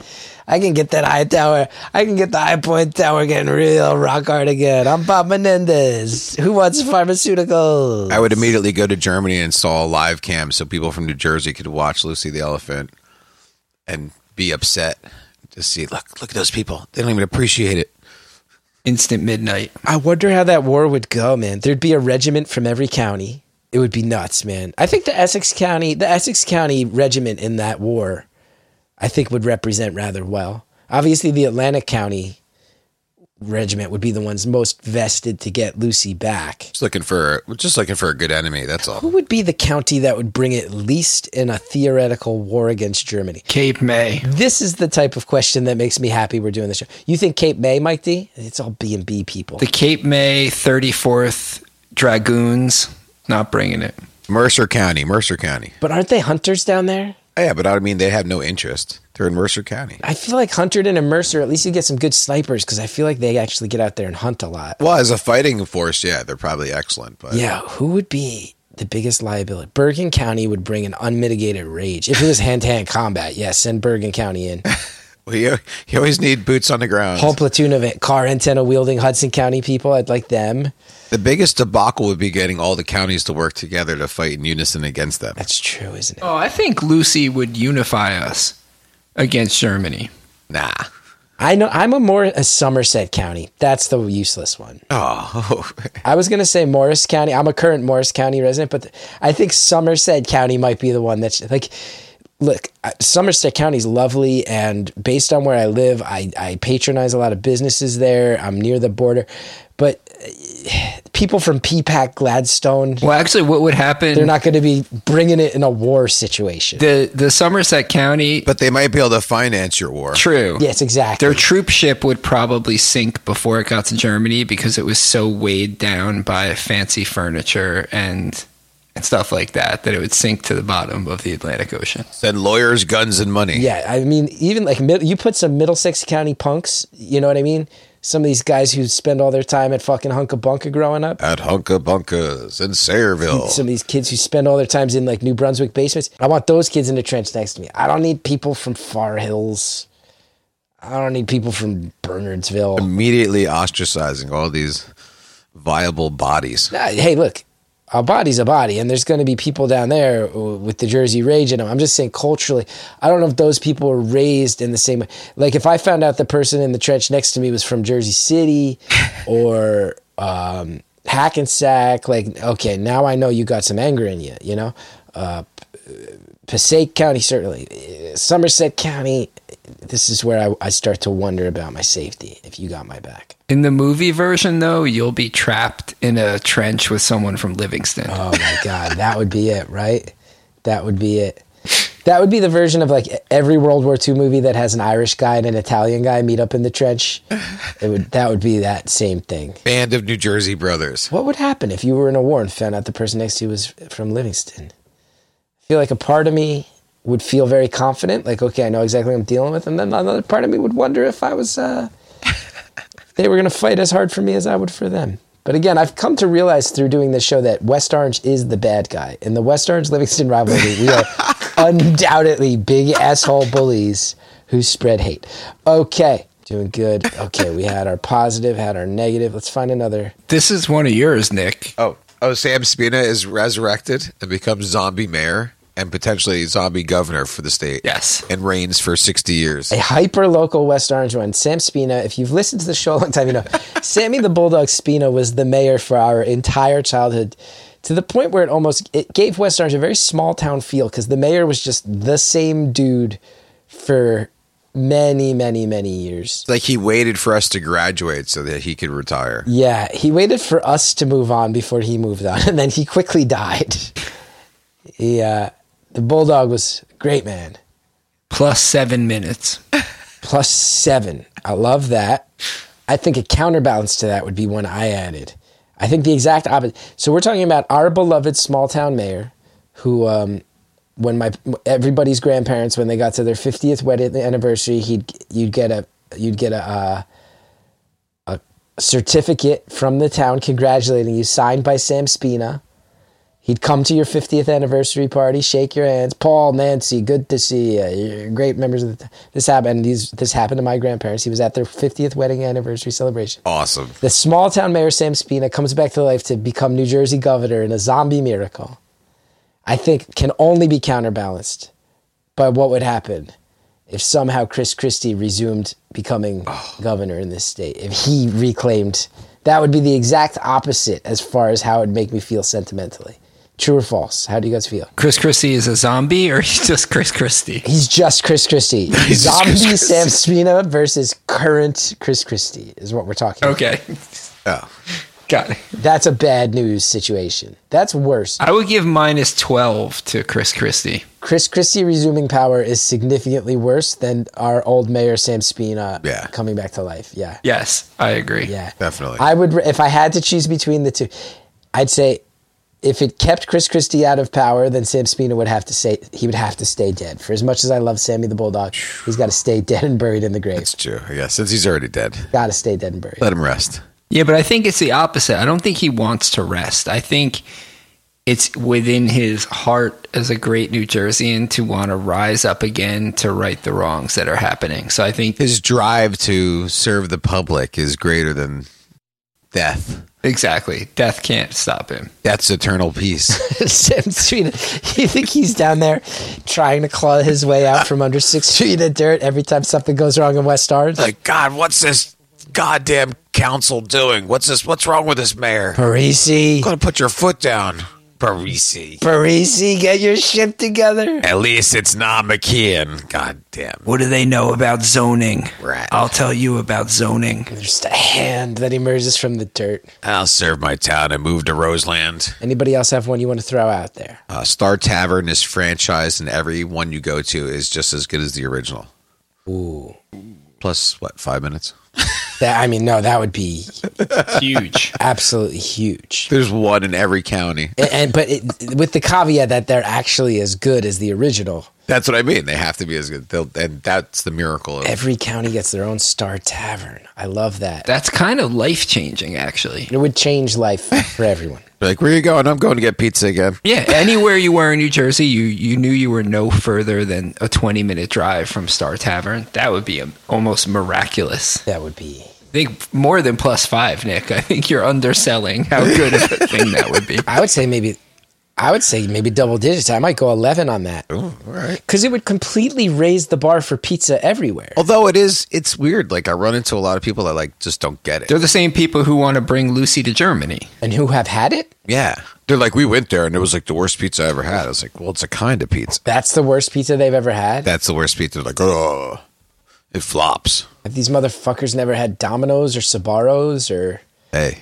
I can get that high tower. I can get the high point tower getting real rock hard again. I'm Bob Menendez. Who wants pharmaceuticals? I would immediately go to Germany and install a live cam so people from New Jersey could watch Lucy the Elephant and be upset to see, look, look at those people. They don't even appreciate it. Instant midnight. I wonder how that war would go, man. There'd be a regiment from every county. It would be nuts, man. I think the Essex County, the Essex County regiment in that war, I think would represent rather well. Obviously, the Atlantic County regiment would be the ones most vested to get Lucy back. Just looking for, just looking for a good enemy. That's all. Who would be the county that would bring it least in a theoretical war against Germany? Cape May. This is the type of question that makes me happy we're doing this show. You think Cape May, Mike D? It's all B and B people. The Cape May 34th Dragoons, not bringing it. Mercer County, Mercer County. But aren't they hunters down there? Oh, yeah, but I mean, they have no interest. They're in Mercer County. I feel like Hunterdon and Mercer, at least you get some good snipers because I feel like they actually get out there and hunt a lot. Well, as a fighting force, yeah, they're probably excellent. But Yeah, who would be the biggest liability. Bergen County would bring an unmitigated rage if it was hand to hand combat. Yes, send Bergen County in. Well, you, you always need boots on the ground. Whole platoon of it, car antenna wielding Hudson County people. I'd like them. The biggest debacle would be getting all the counties to work together to fight in unison against them. That's true, isn't it? Oh, I think Lucy would unify us against Germany. Nah. I know. I'm a more a Somerset County. That's the useless one. Oh, I was gonna say Morris County. I'm a current Morris County resident, but I think Somerset County might be the one that's like. Look, uh, Somerset County is lovely, and based on where I live, I, I patronize a lot of businesses there. I'm near the border, but people from Peapack Gladstone, Well, actually, what would happen? they're not going to be bringing it in a war situation. the the Somerset County. but they might be able to finance your war. true. yes, exactly. Their troop ship would probably sink before it got to Germany because it was so weighed down by fancy furniture and and stuff like that that it would sink to the bottom of the Atlantic Ocean. Send lawyers, guns, and money. Yeah, I mean, even like you put some Middlesex County punks. You know what I mean? Some of these guys who spend all their time at fucking Hunka Bunka growing up. At Hunka Bunkas in Sayreville. Some of these kids who spend all their times in like New Brunswick basements. I want those kids in the trench next to me. I don't need people from Far Hills. I don't need people from Bernardsville. Immediately ostracizing all these viable bodies. Nah, hey, look, a body's a body, and there's going to be people down there with the Jersey Rage in them. I'm just saying, culturally, I don't know if those people were raised in the same way. Like, if I found out the person in the trench next to me was from Jersey City or um, Hackensack, like, okay, now I know you got some anger in you, you know? Uh, Passaic County, certainly. Somerset County, this is where I, I start to wonder about my safety if you got my back. In the movie version, though, you'll be trapped in a trench with someone from Livingston. Oh my god, that would be it, right? That would be it. That would be the version of like every World War II movie that has an Irish guy and an Italian guy meet up in the trench. It would that would be that same thing. Band of New Jersey brothers. What would happen if you were in a war and found out the person next to you was from Livingston? I feel like a part of me would feel very confident, like okay, I know exactly what I'm dealing with, and then another part of me would wonder if I was uh, they were going to fight as hard for me as I would for them. But again, I've come to realize through doing this show that West Orange is the bad guy. In the West Orange Livingston rivalry, we are undoubtedly big asshole bullies who spread hate. Okay, doing good. Okay, we had our positive, had our negative. Let's find another. This is one of yours, Nick. Oh, oh, Sam Spina is resurrected and becomes zombie mayor and potentially zombie governor for the state. Yes. And reigns for 60 years. A hyper local West Orange one. Sam Spina, if you've listened to the show a long time, you know Sammy the Bulldog Spina was the mayor for our entire childhood to the point where it almost it gave West Orange a very small town feel because the mayor was just the same dude for many, many, many years. Like he waited for us to graduate so that he could retire. Yeah, he waited for us to move on before he moved on, and then he quickly died. He, uh, the Bulldog was great man. Plus seven minutes. plus seven. I love that. I think a counterbalance to that would be one I added. I think the exact opposite. So we're talking about our beloved small town mayor, who, um, when my everybody's grandparents, when they got to their fiftieth wedding anniversary, he'd you'd get a you'd get a uh, a certificate from the town congratulating you, signed by Sam Spina. He'd come to your 50th anniversary party, shake your hands. Paul, Nancy, good to see you. You're great members of the. This happened. These, this happened to my grandparents. He was at their 50th wedding anniversary celebration. Awesome. The small town mayor, Sam Spina, comes back to life to become New Jersey governor in a zombie miracle. I think can only be counterbalanced by what would happen if somehow Chris Christie resumed becoming oh. governor in this state. If he reclaimed, that would be the exact opposite as far as how it would make me feel sentimentally. True or false? How do you guys feel? Chris Christie is a zombie, or he's just Chris Christie? He's just Chris Christie. He's Zombie Chris Christie. Sam Spina versus current Chris Christie is what we're talking about. Okay, Oh. got it. That's a bad news situation. That's worse. I would give minus twelve to Chris Christie. Chris Christie resuming power is significantly worse than our old mayor Sam Spina Yeah. coming back to life. Yeah. Yes, I agree. Yeah. Definitely. I would if I had to choose between the two, I'd say if it kept Chris Christie out of power, then Sam Spina would have to say he would have to stay dead. For as much as I love Sammy the Bulldog, he's got to stay dead and buried in the grave. It's true. Yeah, since he's already dead, Got to stay dead and buried. let him rest. Yeah, but I think it's the opposite. I don't think he wants to rest. I think it's within his heart as a great New Jerseyan to want to rise up again to right the wrongs that are happening. So I think His drive to serve the public is greater than death. Exactly death can't stop him. That's eternal peace. Sam Spina, you think he's down there trying to claw his way out from under six feet of dirt every time something goes wrong in West Orange? like, God, what's this goddamn council doing? What's this? What's wrong with this mayor? Parisi, Gonna put your foot down, Parisi. Parisi, get your shit together. At least it's not McKeon. God damn. What do they know about zoning? Right. I'll tell you about zoning. Just a hand that emerges from the dirt. I'll serve my town and move to Roseland. Anybody else have one you want to throw out there? Uh, Star Tavern is franchised, and every one you go to is just as good as the original. Ooh. Plus, what, five minutes? That, I mean, no, that would be Huge. absolutely huge. There's one in every county. And, and but it, with the caveat that they're actually as good as the original. That's what I mean. They have to be as good. They'll, and that's the miracle of Every county gets their own Star Tavern. I love that. That's kind of life changing, actually. It would change life for everyone. They're like, where are you going? I'm going to get pizza again. Yeah, anywhere you were in New Jersey, you you knew you were no further than a 20 minute drive from Star Tavern. That would be um almost miraculous. That would be. I think more than plus five, Nick. I think you're underselling how good of a thing that would be. I would say maybe. I would say maybe double digits. I might go eleven on that Oh, all right. because it would completely raise the bar for pizza everywhere. Although it is, it's weird. Like I run into a lot of people that like just don't get it. They're the same people who want to bring Lucy to Germany. And who have had it? Yeah, they're like, we went there and it was like the worst pizza I ever had. I was like, well, it's a kind of pizza. That's the worst pizza they've ever had. That's the worst pizza. They're like, oh, it flops. Have these motherfuckers never had Domino's or Sbarro's or? Hey,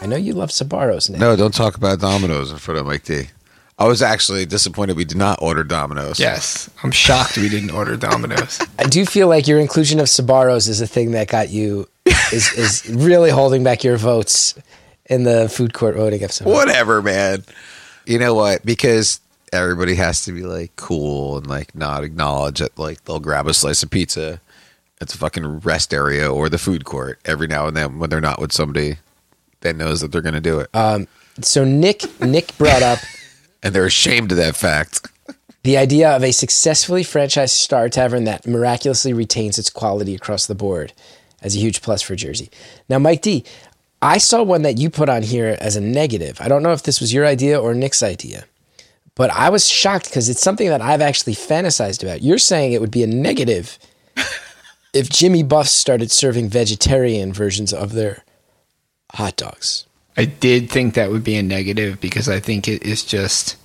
I know you love Sbarro's now. no, don't talk about Domino's in front of Mike D. I was actually disappointed we did not order Domino's. Yes, I'm shocked we didn't order Domino's. I do feel like your inclusion of Sbarro's is a thing that got you is is really holding back your votes in the food court voting episode. whatever, man. You know what? Because everybody has to be like cool and like not acknowledge that like they'll grab a slice of pizza at the fucking rest area or the food court every now and then when they're not with somebody that knows that they're going to do it. Um, so Nick Nick brought up and they're ashamed of that fact. the idea of a successfully franchised Star Tavern that miraculously retains its quality across the board as a huge plus for Jersey. Now, Mike D, I saw one that you put on here as a negative. I don't know if this was your idea or Nick's idea, but I was shocked because it's something that I've actually fantasized about. You're saying it would be a negative if Jimmy Buffs started serving vegetarian versions of their hot dogs. I did think that would be a negative because I think it is just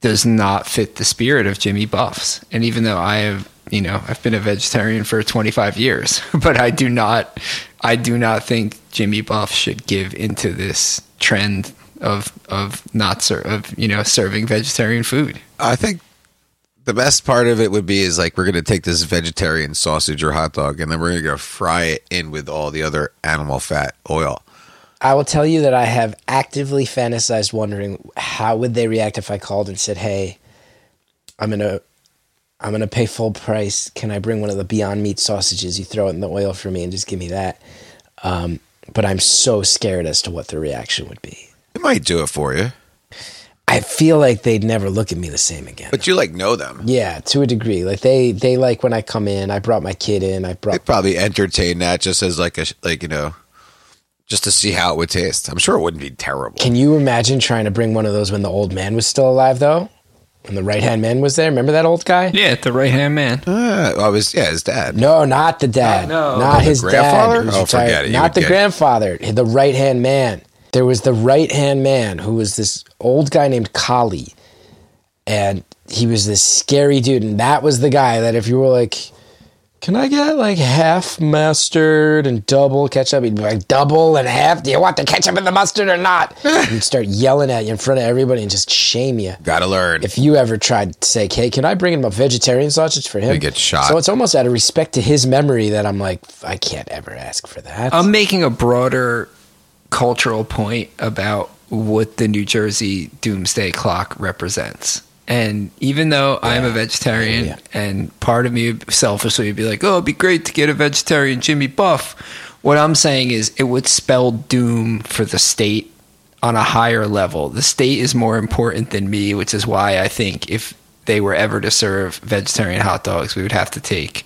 does not fit the spirit of Jimmy Buffs. And even though I have, you know, I've been a vegetarian for 25 years, but I do not, I do not think Jimmy Buff should give into this trend of of not ser- of you know serving vegetarian food. I think the best part of it would be is like we're going to take this vegetarian sausage or hot dog and then we're going to fry it in with all the other animal fat oil. I will tell you that I have actively fantasized wondering how would they react if I called and said, "Hey, I'm gonna, I'm gonna pay full price. Can I bring one of the Beyond Meat sausages? You throw it in the oil for me and just give me that." Um, but I'm so scared as to what the reaction would be. It might do it for you, I feel like they'd never look at me the same again. but you like know them. yeah, to a degree. Like they, they like when I come in. I brought my kid in. I They probably entertain that just as like a like you know, just to see how it would taste. I'm sure it wouldn't be terrible. Can you imagine trying to bring one of those when the old man was still alive, though? When the right hand man was there. Remember that old guy? Yeah, the right hand man. Uh, I was yeah, his dad. No, not the dad. no. Not Oh, the his grandfather? dad. Oh, retired. forget it. You Not the get it. grandfather. The right hand man. There was the right hand man who was this old guy named Kali, and he was this scary dude. And that was the guy that if you were like, "Can I get like half mustard and double ketchup?" He'd be like, "Double and half? Do you want the ketchup and the mustard or not?" and he'd start yelling at you in front of everybody and just shame you Gotta learn. if you ever tried to say, "Hey, can I bring him a vegetarian sausage for him?" You get shot. So it's almost out of respect to his memory that I'm like, I can't ever ask for that. I'm making a broader cultural point about what the New Jersey doomsday clock represents. And even though I'm a vegetarian, Yeah. and part of me selfishly would be like, oh, it'd be great to get a vegetarian Jimmy Buff. What I'm saying is it would spell doom for the state on a higher level. The state is more important than me, which is why I think if they were ever to serve vegetarian hot dogs, we would have to take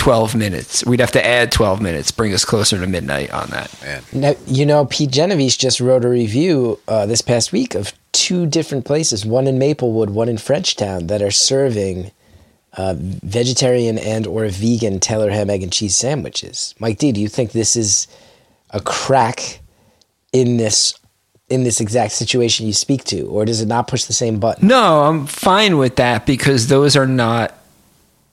12 minutes. We'd have to add 12 minutes, bring us closer to midnight on that. Man. Now, you know, Pete Genovese just wrote a review uh, this past week of two different places, one in Maplewood, one in Frenchtown, that are serving uh, vegetarian and or vegan Taylor ham, egg, and cheese sandwiches. Mike D, do you think this is a crack in this in this exact situation you speak to, or does it not push the same button? No, I'm fine with that because those are not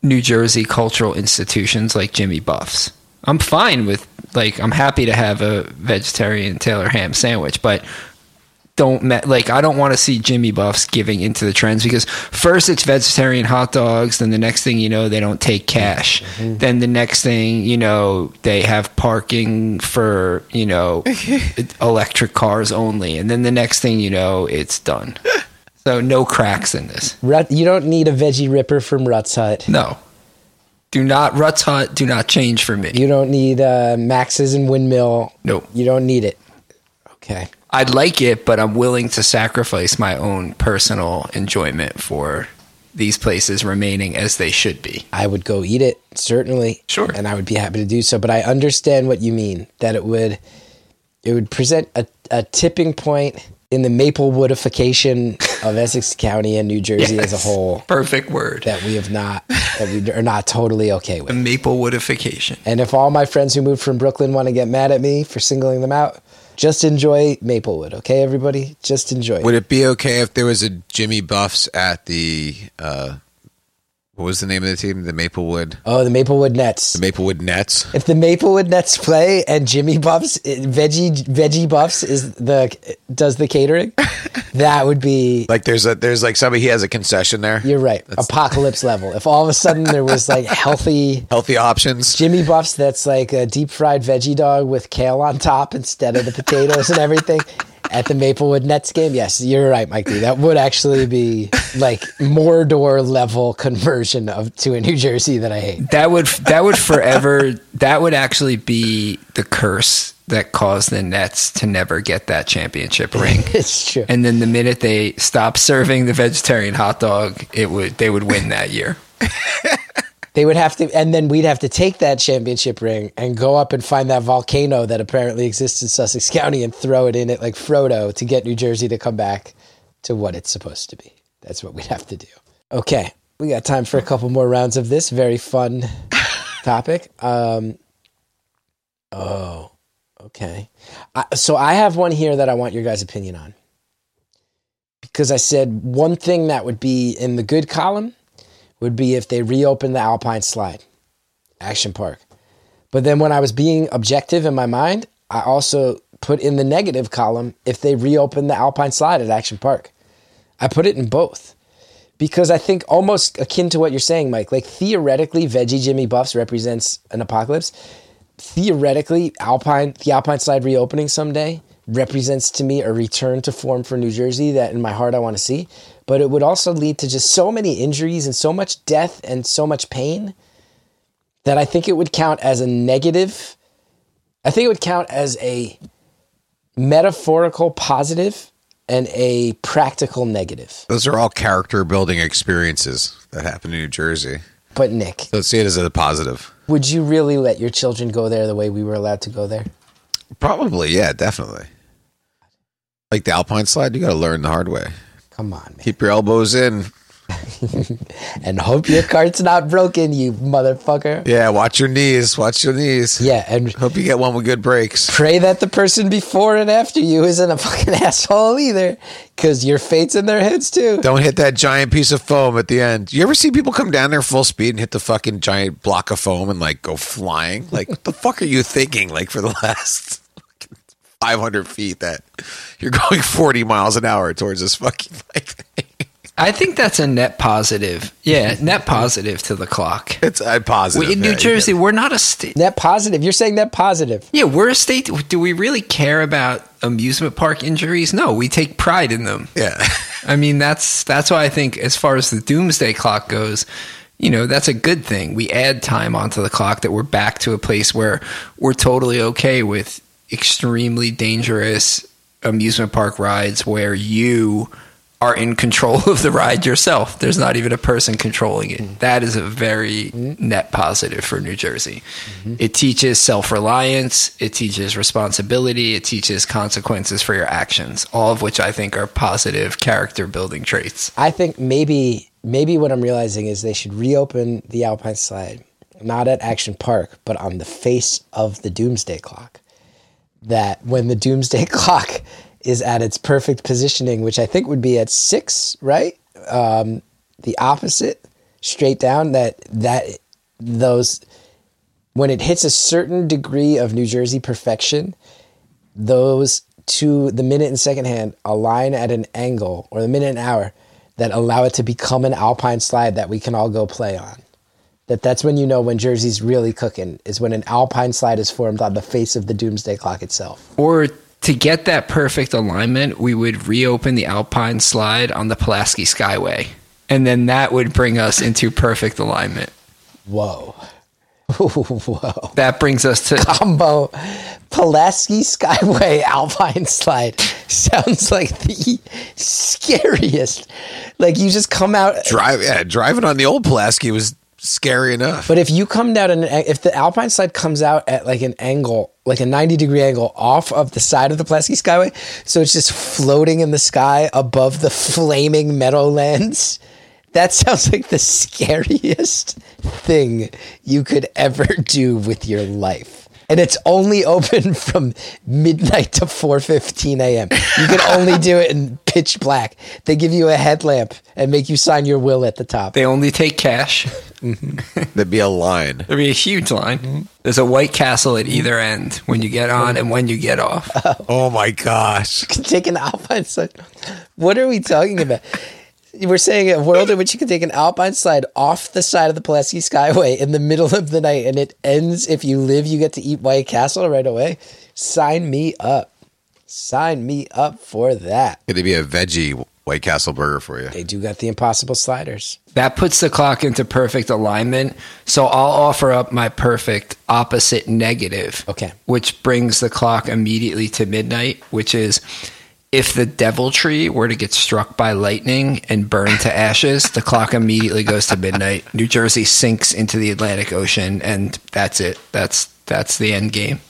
New Jersey cultural institutions like Jimmy Buff's. I'm fine with like I'm happy to have a vegetarian Taylor ham sandwich, but don't me- like I don't want to see Jimmy Buff's giving into the trends because first it's vegetarian hot dogs, then the next thing you know they don't take cash. Mm-hmm. Then the next thing you know they have parking for, you know, electric cars only. And then the next thing you know it's done. So no cracks in this. Rut, you don't need a veggie ripper from Rutt's Hut. No. Do not Rutt's Hut, do not change for me. You don't need uh, Max's and Windmill. Nope. You don't need it. Okay. I'd like it, but I'm willing to sacrifice my own personal enjoyment for these places remaining as they should be. I would go eat it, certainly. Sure. And I would be happy to do so. But I understand what you mean, that it would it would present a, a tipping point in the Maplewoodification of Essex County and New Jersey as a whole Perfect word. that we have not that we are not totally okay with. Maplewoodification. And if all my friends who moved from Brooklyn want to get mad at me for singling them out, just enjoy Maplewood, okay, everybody? Just enjoy. Would it be okay if there was a Jimmy Buffs at the uh, what was the name of the team? The Maplewood, oh, the Maplewood Nets. the Maplewood Nets. If the Maplewood Nets play and Jimmy Buffs, veggie veggie Buffs is the does the catering, that would be. Like there's a there's like somebody he has a concession there. You're right, apocalypse level. If all of a sudden there was like healthy Healthy options. Jimmy Buffs, that's like a deep fried veggie dog with kale on top instead of the potatoes and everything. At the Maplewood Nets game, yes, you're right, Mike D. That would actually be like Mordor level conversion of to a New Jersey that I hate. That would that would forever that would actually be the curse that caused the Nets to never get that championship ring. It's true. And then the minute they stop serving the vegetarian hot dog, it would they would win that year. They would have to, and then we'd have to take that championship ring and go up and find that volcano that apparently exists in Sussex County and throw it in it like Frodo to get New Jersey to come back to what it's supposed to be. That's what we'd have to do. Okay, we got time for a couple more rounds of this very fun topic. Um, oh, okay. I, so I have one here that I want your guys' opinion on because I said one thing that would be in the good column would be if they reopened the Alpine Slide, Action Park. But then when I was being objective in my mind, I also put in the negative column if they reopen the Alpine Slide at Action Park. I put it in both because I think almost akin to what you're saying, Mike. Like theoretically, Veggie Jimmy Buffs represents an apocalypse. Theoretically, Alpine the Alpine Slide reopening someday represents to me a return to form for New Jersey that in my heart I want to see. But it would also lead to just so many injuries and so much death and so much pain that I think it would count as a negative. I think it would count as a metaphorical positive and a practical negative. Those are all character building experiences that happen in New Jersey. But Nick, So let's see it as a positive. would you really let your children go there the way we were allowed to go there? Probably, yeah, definitely. Like the Alpine slide, you got to learn the hard way. Come on, man. Keep your elbows in. And hope your cart's not broken, you motherfucker. Yeah, watch your knees. Watch your knees. Yeah, and Hope you get one with good brakes. pray that the person before and after you isn't a fucking asshole either, because your fate's in their heads too. Don't hit that giant piece of foam at the end. You ever see people come down there full speed and hit the fucking giant block of foam and like go flying? Like, what the fuck are you thinking? Like for the last 500 feet that you're going 40 miles an hour towards this fucking like thing. I think that's a net positive. Yeah, net positive to the clock. It's uh, positive. We, in New you Jersey, we're not a state. Net positive. You're saying net positive. Yeah, we're a state. Do we really care about amusement park injuries? No, we take pride in them. Yeah. I mean, that's that's why I think as far as the doomsday clock goes, you know, that's a good thing. We add time onto the clock that we're back to a place where we're totally okay with extremely dangerous amusement park rides where you are in control of the ride yourself. There's not even a person controlling it. Mm-hmm. That is a very mm-hmm. net positive for New Jersey. Mm-hmm. It teaches self reliance, it teaches responsibility, it teaches consequences for your actions, all of which I think are positive character building traits. I think maybe maybe what I'm realizing is they should reopen the Alpine Slide, not at Action Park, but on the face of the Doomsday Clock. That when the Doomsday Clock is at its perfect positioning, which I think would be at six, right? Um, the opposite, straight down. That that those when it hits a certain degree of New Jersey perfection, those to the minute and second hand align at an angle, or the minute and hour, that allow it to become an alpine slide that we can all go play on. That that's when you know when Jersey's really cooking is when an alpine slide is formed on the face of the doomsday clock itself. Or to get that perfect alignment, we would reopen the Alpine slide on the Pulaski Skyway. And then that would bring us into perfect alignment. Whoa. Whoa. That brings us to Combo Pulaski Skyway Alpine Slide sounds like the scariest. Like you just come out Drive, yeah, driving on the old Pulaski was scary enough. But if you come down an if the Alpine slide comes out at like an angle, like a 90 degree angle off of the side of the Pulaski Skyway, so it's just floating in the sky above the flaming Meadowlands, that sounds like the scariest thing you could ever do with your life. And it's only open from midnight to 4:15 a.m. You can only do it in pitch black. They give you a headlamp and make you sign your will at the top. they only take cash. There'd be a line. There'd be a huge line. Mm-hmm. There's a White Castle at either end when you get on and when you get off. Oh my gosh. can take an alpine slide. What are we talking about? We're saying a world in which you can take an alpine slide off the side of the Pulaski Skyway in the middle of the night, and it ends if you live, you get to eat White Castle right away. Sign me up. Sign me up for that. It'd be a veggie White Castle burger for you. They do got the impossible sliders. That puts the clock into perfect alignment. So I'll offer up my perfect opposite negative. Okay. Which brings the clock immediately to midnight, which is if the devil tree were to get struck by lightning and burn to ashes, the clock immediately goes to midnight. New Jersey sinks into the Atlantic Ocean and that's it. That's that's the end game.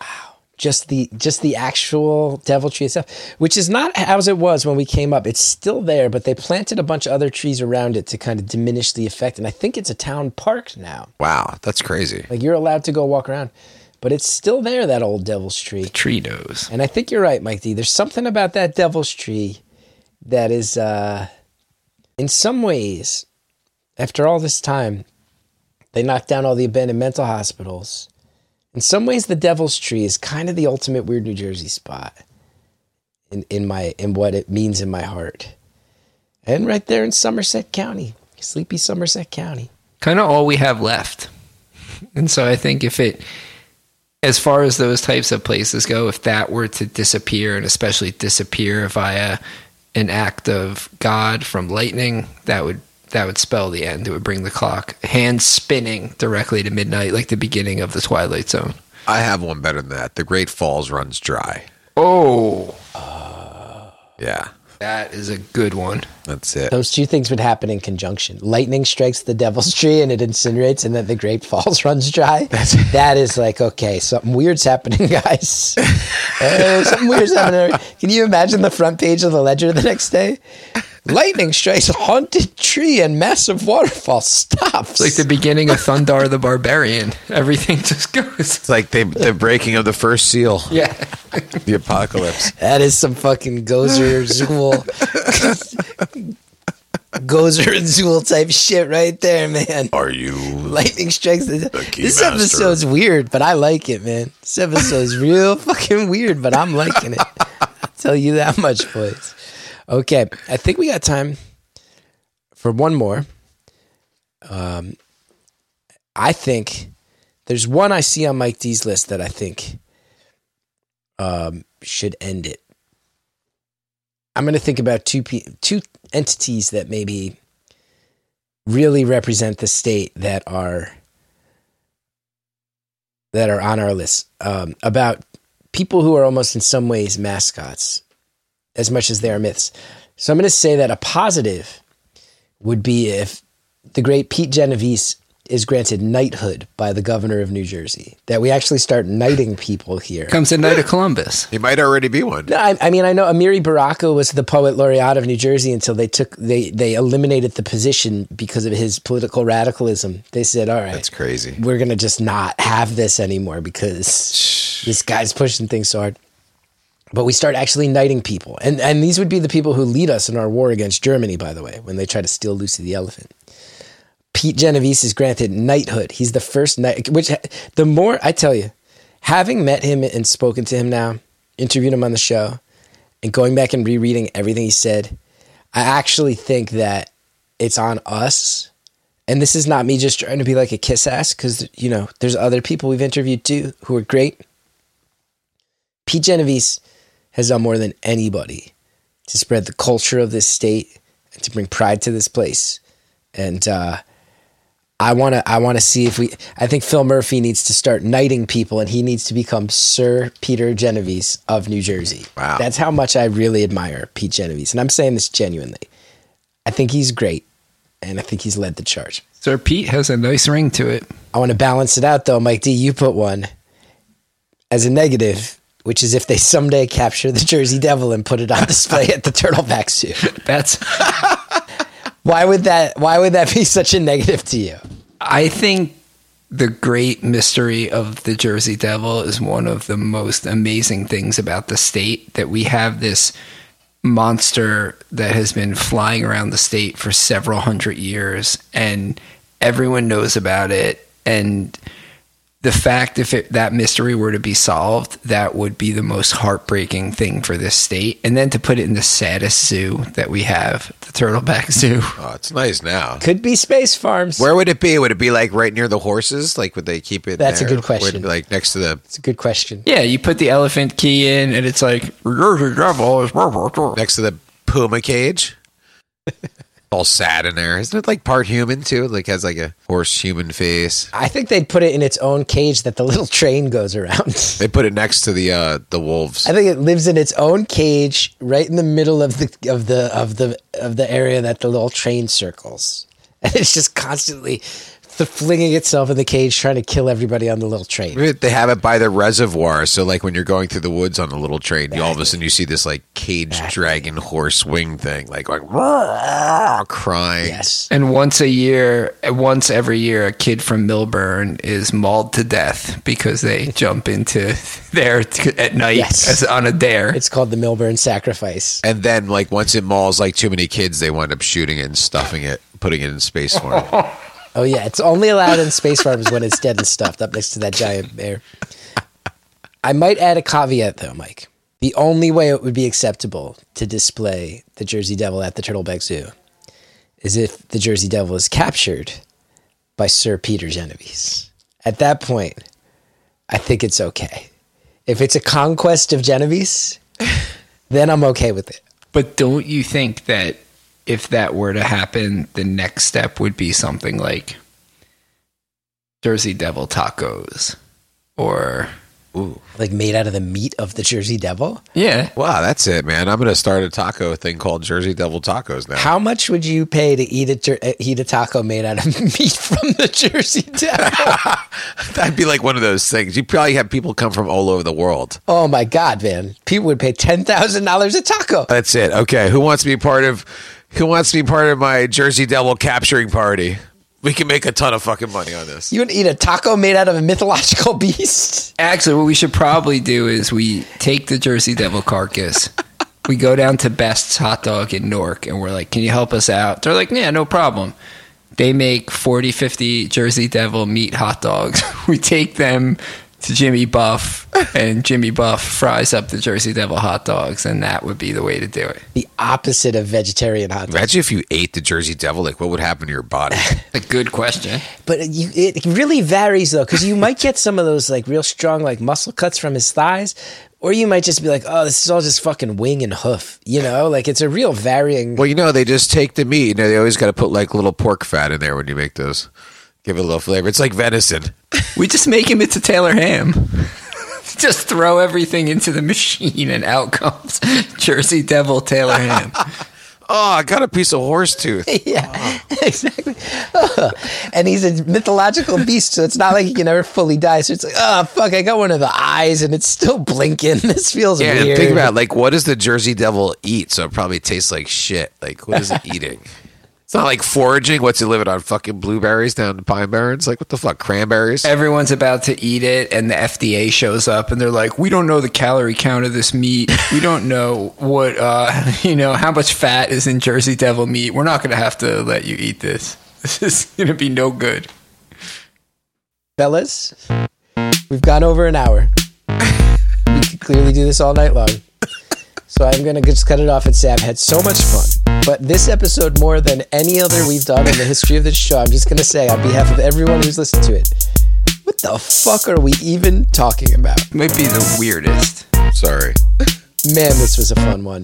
Wow. Just the just the actual devil tree itself, which is not as it was when we came up. It's still there, but they planted a bunch of other trees around it to kind of diminish the effect. And I think it's a town park now. Wow, that's crazy. Like you're allowed to go walk around, but it's still there. That old devil's tree. The Tree knows. And I think you're right, Mike D. There's something about that devil's tree that is, uh, in some ways, after all this time, they knocked down all the abandoned mental hospitals. In some ways, the devil's tree is kind of the ultimate weird New Jersey spot. In in my in what it means in my heart, and right there in Somerset County, sleepy Somerset County. kind of all we have left. And so I think if it, as far as those types of places go, if that were to disappear and especially disappear via an act of God from lightning, that would that would spell the end. It would bring the clock hand spinning directly to midnight, like the beginning of the Twilight Zone. I have one better than that. The Great Falls runs dry. Oh, Yeah, that is a good one. that's it. Those two things would happen in conjunction. Lightning strikes the devil's tree and it incinerates, and then the Great Falls runs dry. that is like, okay, something weird's happening, guys. Uh, something weird's happening. Can you imagine the front page of the ledger the next day? Lightning strikes a haunted tree and massive waterfall stops. It's like the beginning of Thundar the Barbarian. Everything just goes. It's like the the breaking of the first seal, Yeah. the apocalypse. that is some fucking Gozer Zuul. Gozer and Zuul type shit right there, man. Are you? Lightning strikes the. key this master. episode's weird, but I like it, man. This episode's real fucking weird, but I'm liking it. I'll tell you that much, boys. Okay, I think we got time for one more. Um, I think there's one I see on Mike D's list that I think um, should end it. I'm going to think about two two entities that maybe really represent the state that are that are on our list. Um, about people who are almost in some ways mascots as much as they are myths. So I'm going to say that a positive would be if the great Pete Genovese is granted knighthood by the governor of New Jersey. That we actually start knighting people here. Comes the knight of Columbus. He might already be one. No, I, I mean I know Amiri Baraka was the poet laureate of New Jersey until they took they they eliminated the position because of his political radicalism. They said, "All right, That's crazy. we're gonna just not have this anymore because this guy's pushing things so hard." But we start actually knighting people, and and these would be the people who lead us in our war against Germany. By the way, when they try to steal Lucy the elephant. Pete Genovese is granted knighthood. He's the first knight. Which the more I tell you, having met him and spoken to him now, interviewed him on the show, and going back and rereading everything he said, I actually think that it's on us. And this is not me just trying to be like a kiss ass because you know there's other people we've interviewed too who are great. Pete Genovese has done more than anybody to spread the culture of this state and to bring pride to this place. And uh, I want to I want to see if we I think Phil Murphy needs to start knighting people and he needs to become Sir Peter Genovese of New Jersey. Wow. That's how much I really admire Pete Genovese and I'm saying this genuinely. I think he's great and I think he's led the charge. Sir Pete has a nice ring to it. I want to balance it out though, Mike D. You put one as a negative, which is if they someday capture the Jersey Devil and put it on display at the Turtleback Zoo. That's Why would that? Why would that be such a negative to you? I think the great mystery of the Jersey Devil is one of the most amazing things about the state that we have this monster that has been flying around the state for several hundred years and everyone knows about it and the fact if it, that mystery were to be solved that would be the most heartbreaking thing for this state and then to put it in the saddest zoo that we have the turtleback zoo Oh, it's nice now. Could be Space Farms. Where would it be? Would it be like right near the horses? Like would they keep it? That's a good question. Would it be like next to the It's a good question. Yeah, you put the elephant key in, and it's like Jersey next to the puma cage? All sad in there. Isn't it like part human too? Like has like a horse human face. I think they'd put it in its own cage that the little train goes around. They put it next to the uh the wolves. I think it lives in its own cage, right in the middle of the of the of the of the area that the little train circles, and it's just constantly th- flinging itself in the cage, trying to kill everybody on the little train. They have it by the reservoir, so like when you're going through the woods on the little train, you all of a sudden you see this like cage dragon horse wing thing, like like crying. Yes, And once a year, once every year, a kid from Millburn is mauled to death because they jump into there t- at night Yes. as on a dare. it's called the Millburn Sacrifice. And then like once it mauls like too many kids, they wind up shooting it and stuffing it, putting it in Space Farms. Oh yeah, it's only allowed in space farms when it's dead and stuffed up next to that giant bear. I might add a caveat though, Mike. The only way it would be acceptable to display the Jersey Devil at the Turtleback Zoo is if the Jersey Devil is captured by Sir Peter Genovese. At that point, I think it's okay. If it's a conquest of Genovese, then I'm okay with it. But don't you think that if that were to happen, the next step would be something like Jersey Devil tacos or Ooh. Like made out of the meat of the Jersey Devil. yeah, wow, that's it, man. I'm gonna start a taco thing called Jersey Devil Tacos now. How much would you pay to eat a jer- uh, eat a taco made out of meat from the Jersey Devil? That'd be like one of those things. You probably have people come from all over the world. oh my god, man! People would pay ten thousand dollars a taco. That's it. Okay, who wants to be part of? Who wants to be part of my Jersey Devil capturing party? We can make a ton of fucking money on this. You would eat a taco made out of a mythological beast? Actually, what we should probably do is we take the Jersey Devil carcass. we go down to Best's Hot Dog in Newark and we're like, can you help us out? They're like, yeah, no problem. They make 40, 50 Jersey Devil meat hot dogs. we take them to Jimmy Buff and Jimmy Buff fries up the Jersey Devil hot dogs and that would be the way to do it. The opposite of vegetarian hot dogs. Imagine if you ate the Jersey Devil. Like, what would happen to your body? A good question. But you, it really varies though, because you might get some of those like real strong like muscle cuts from his thighs, or you might just be like, oh, this is all just fucking wing and hoof. You know, like it's a real varying. well, you know, they just take the meat. You know, they always got to put like little pork fat in there when you make those. Give it a little flavor. It's like venison. We just make him into Taylor ham. Just throw everything into the machine, and out comes Jersey Devil Taylor Ham. Oh, I got a piece of horse tooth. yeah, exactly. and he's a mythological beast, so it's not like he can ever fully die. So it's like, oh fuck, I got one of the eyes, and it's still blinking. This feels weird. Yeah, weird. think about it, like what does the Jersey Devil eat? So it probably tastes like shit. Like what is it eating? It's not like foraging. What's he living on? Fucking blueberries down in Pine Barrens? Like what the fuck? Cranberries? Everyone's about to eat it, and the FDA shows up, and they're like, "We don't know the calorie count of this meat. We don't know what, uh, you know, how much fat is in Jersey Devil meat. We're not going to have to let you eat this. This is going to be no good." fellas, we've gone over an hour. we could clearly do this all night long. So I'm gonna just cut it off and say I've had so much fun. But this episode, more than any other we've done in the history of this show, I'm just gonna say on behalf of everyone who's listened to it, what the fuck are we even talking about? Might be the weirdest. Sorry. Man, this was a fun one.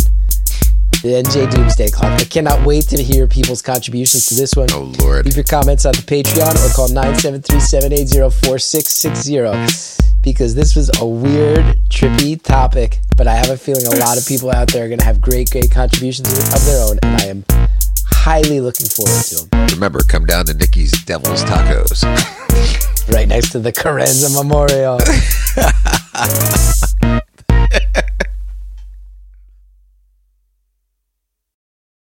The NJ Doomsday Clock. I cannot wait to hear people's contributions to this one. Oh lord. Leave your comments on the Patreon or call 973-780-4660 because this was a weird, trippy topic, but I have a feeling a lot of people out there are going to have great, great contributions of their own, and I am highly looking forward to them. Remember, come down to Nikki's Devil's Tacos. Right next to the Carenza Memorial.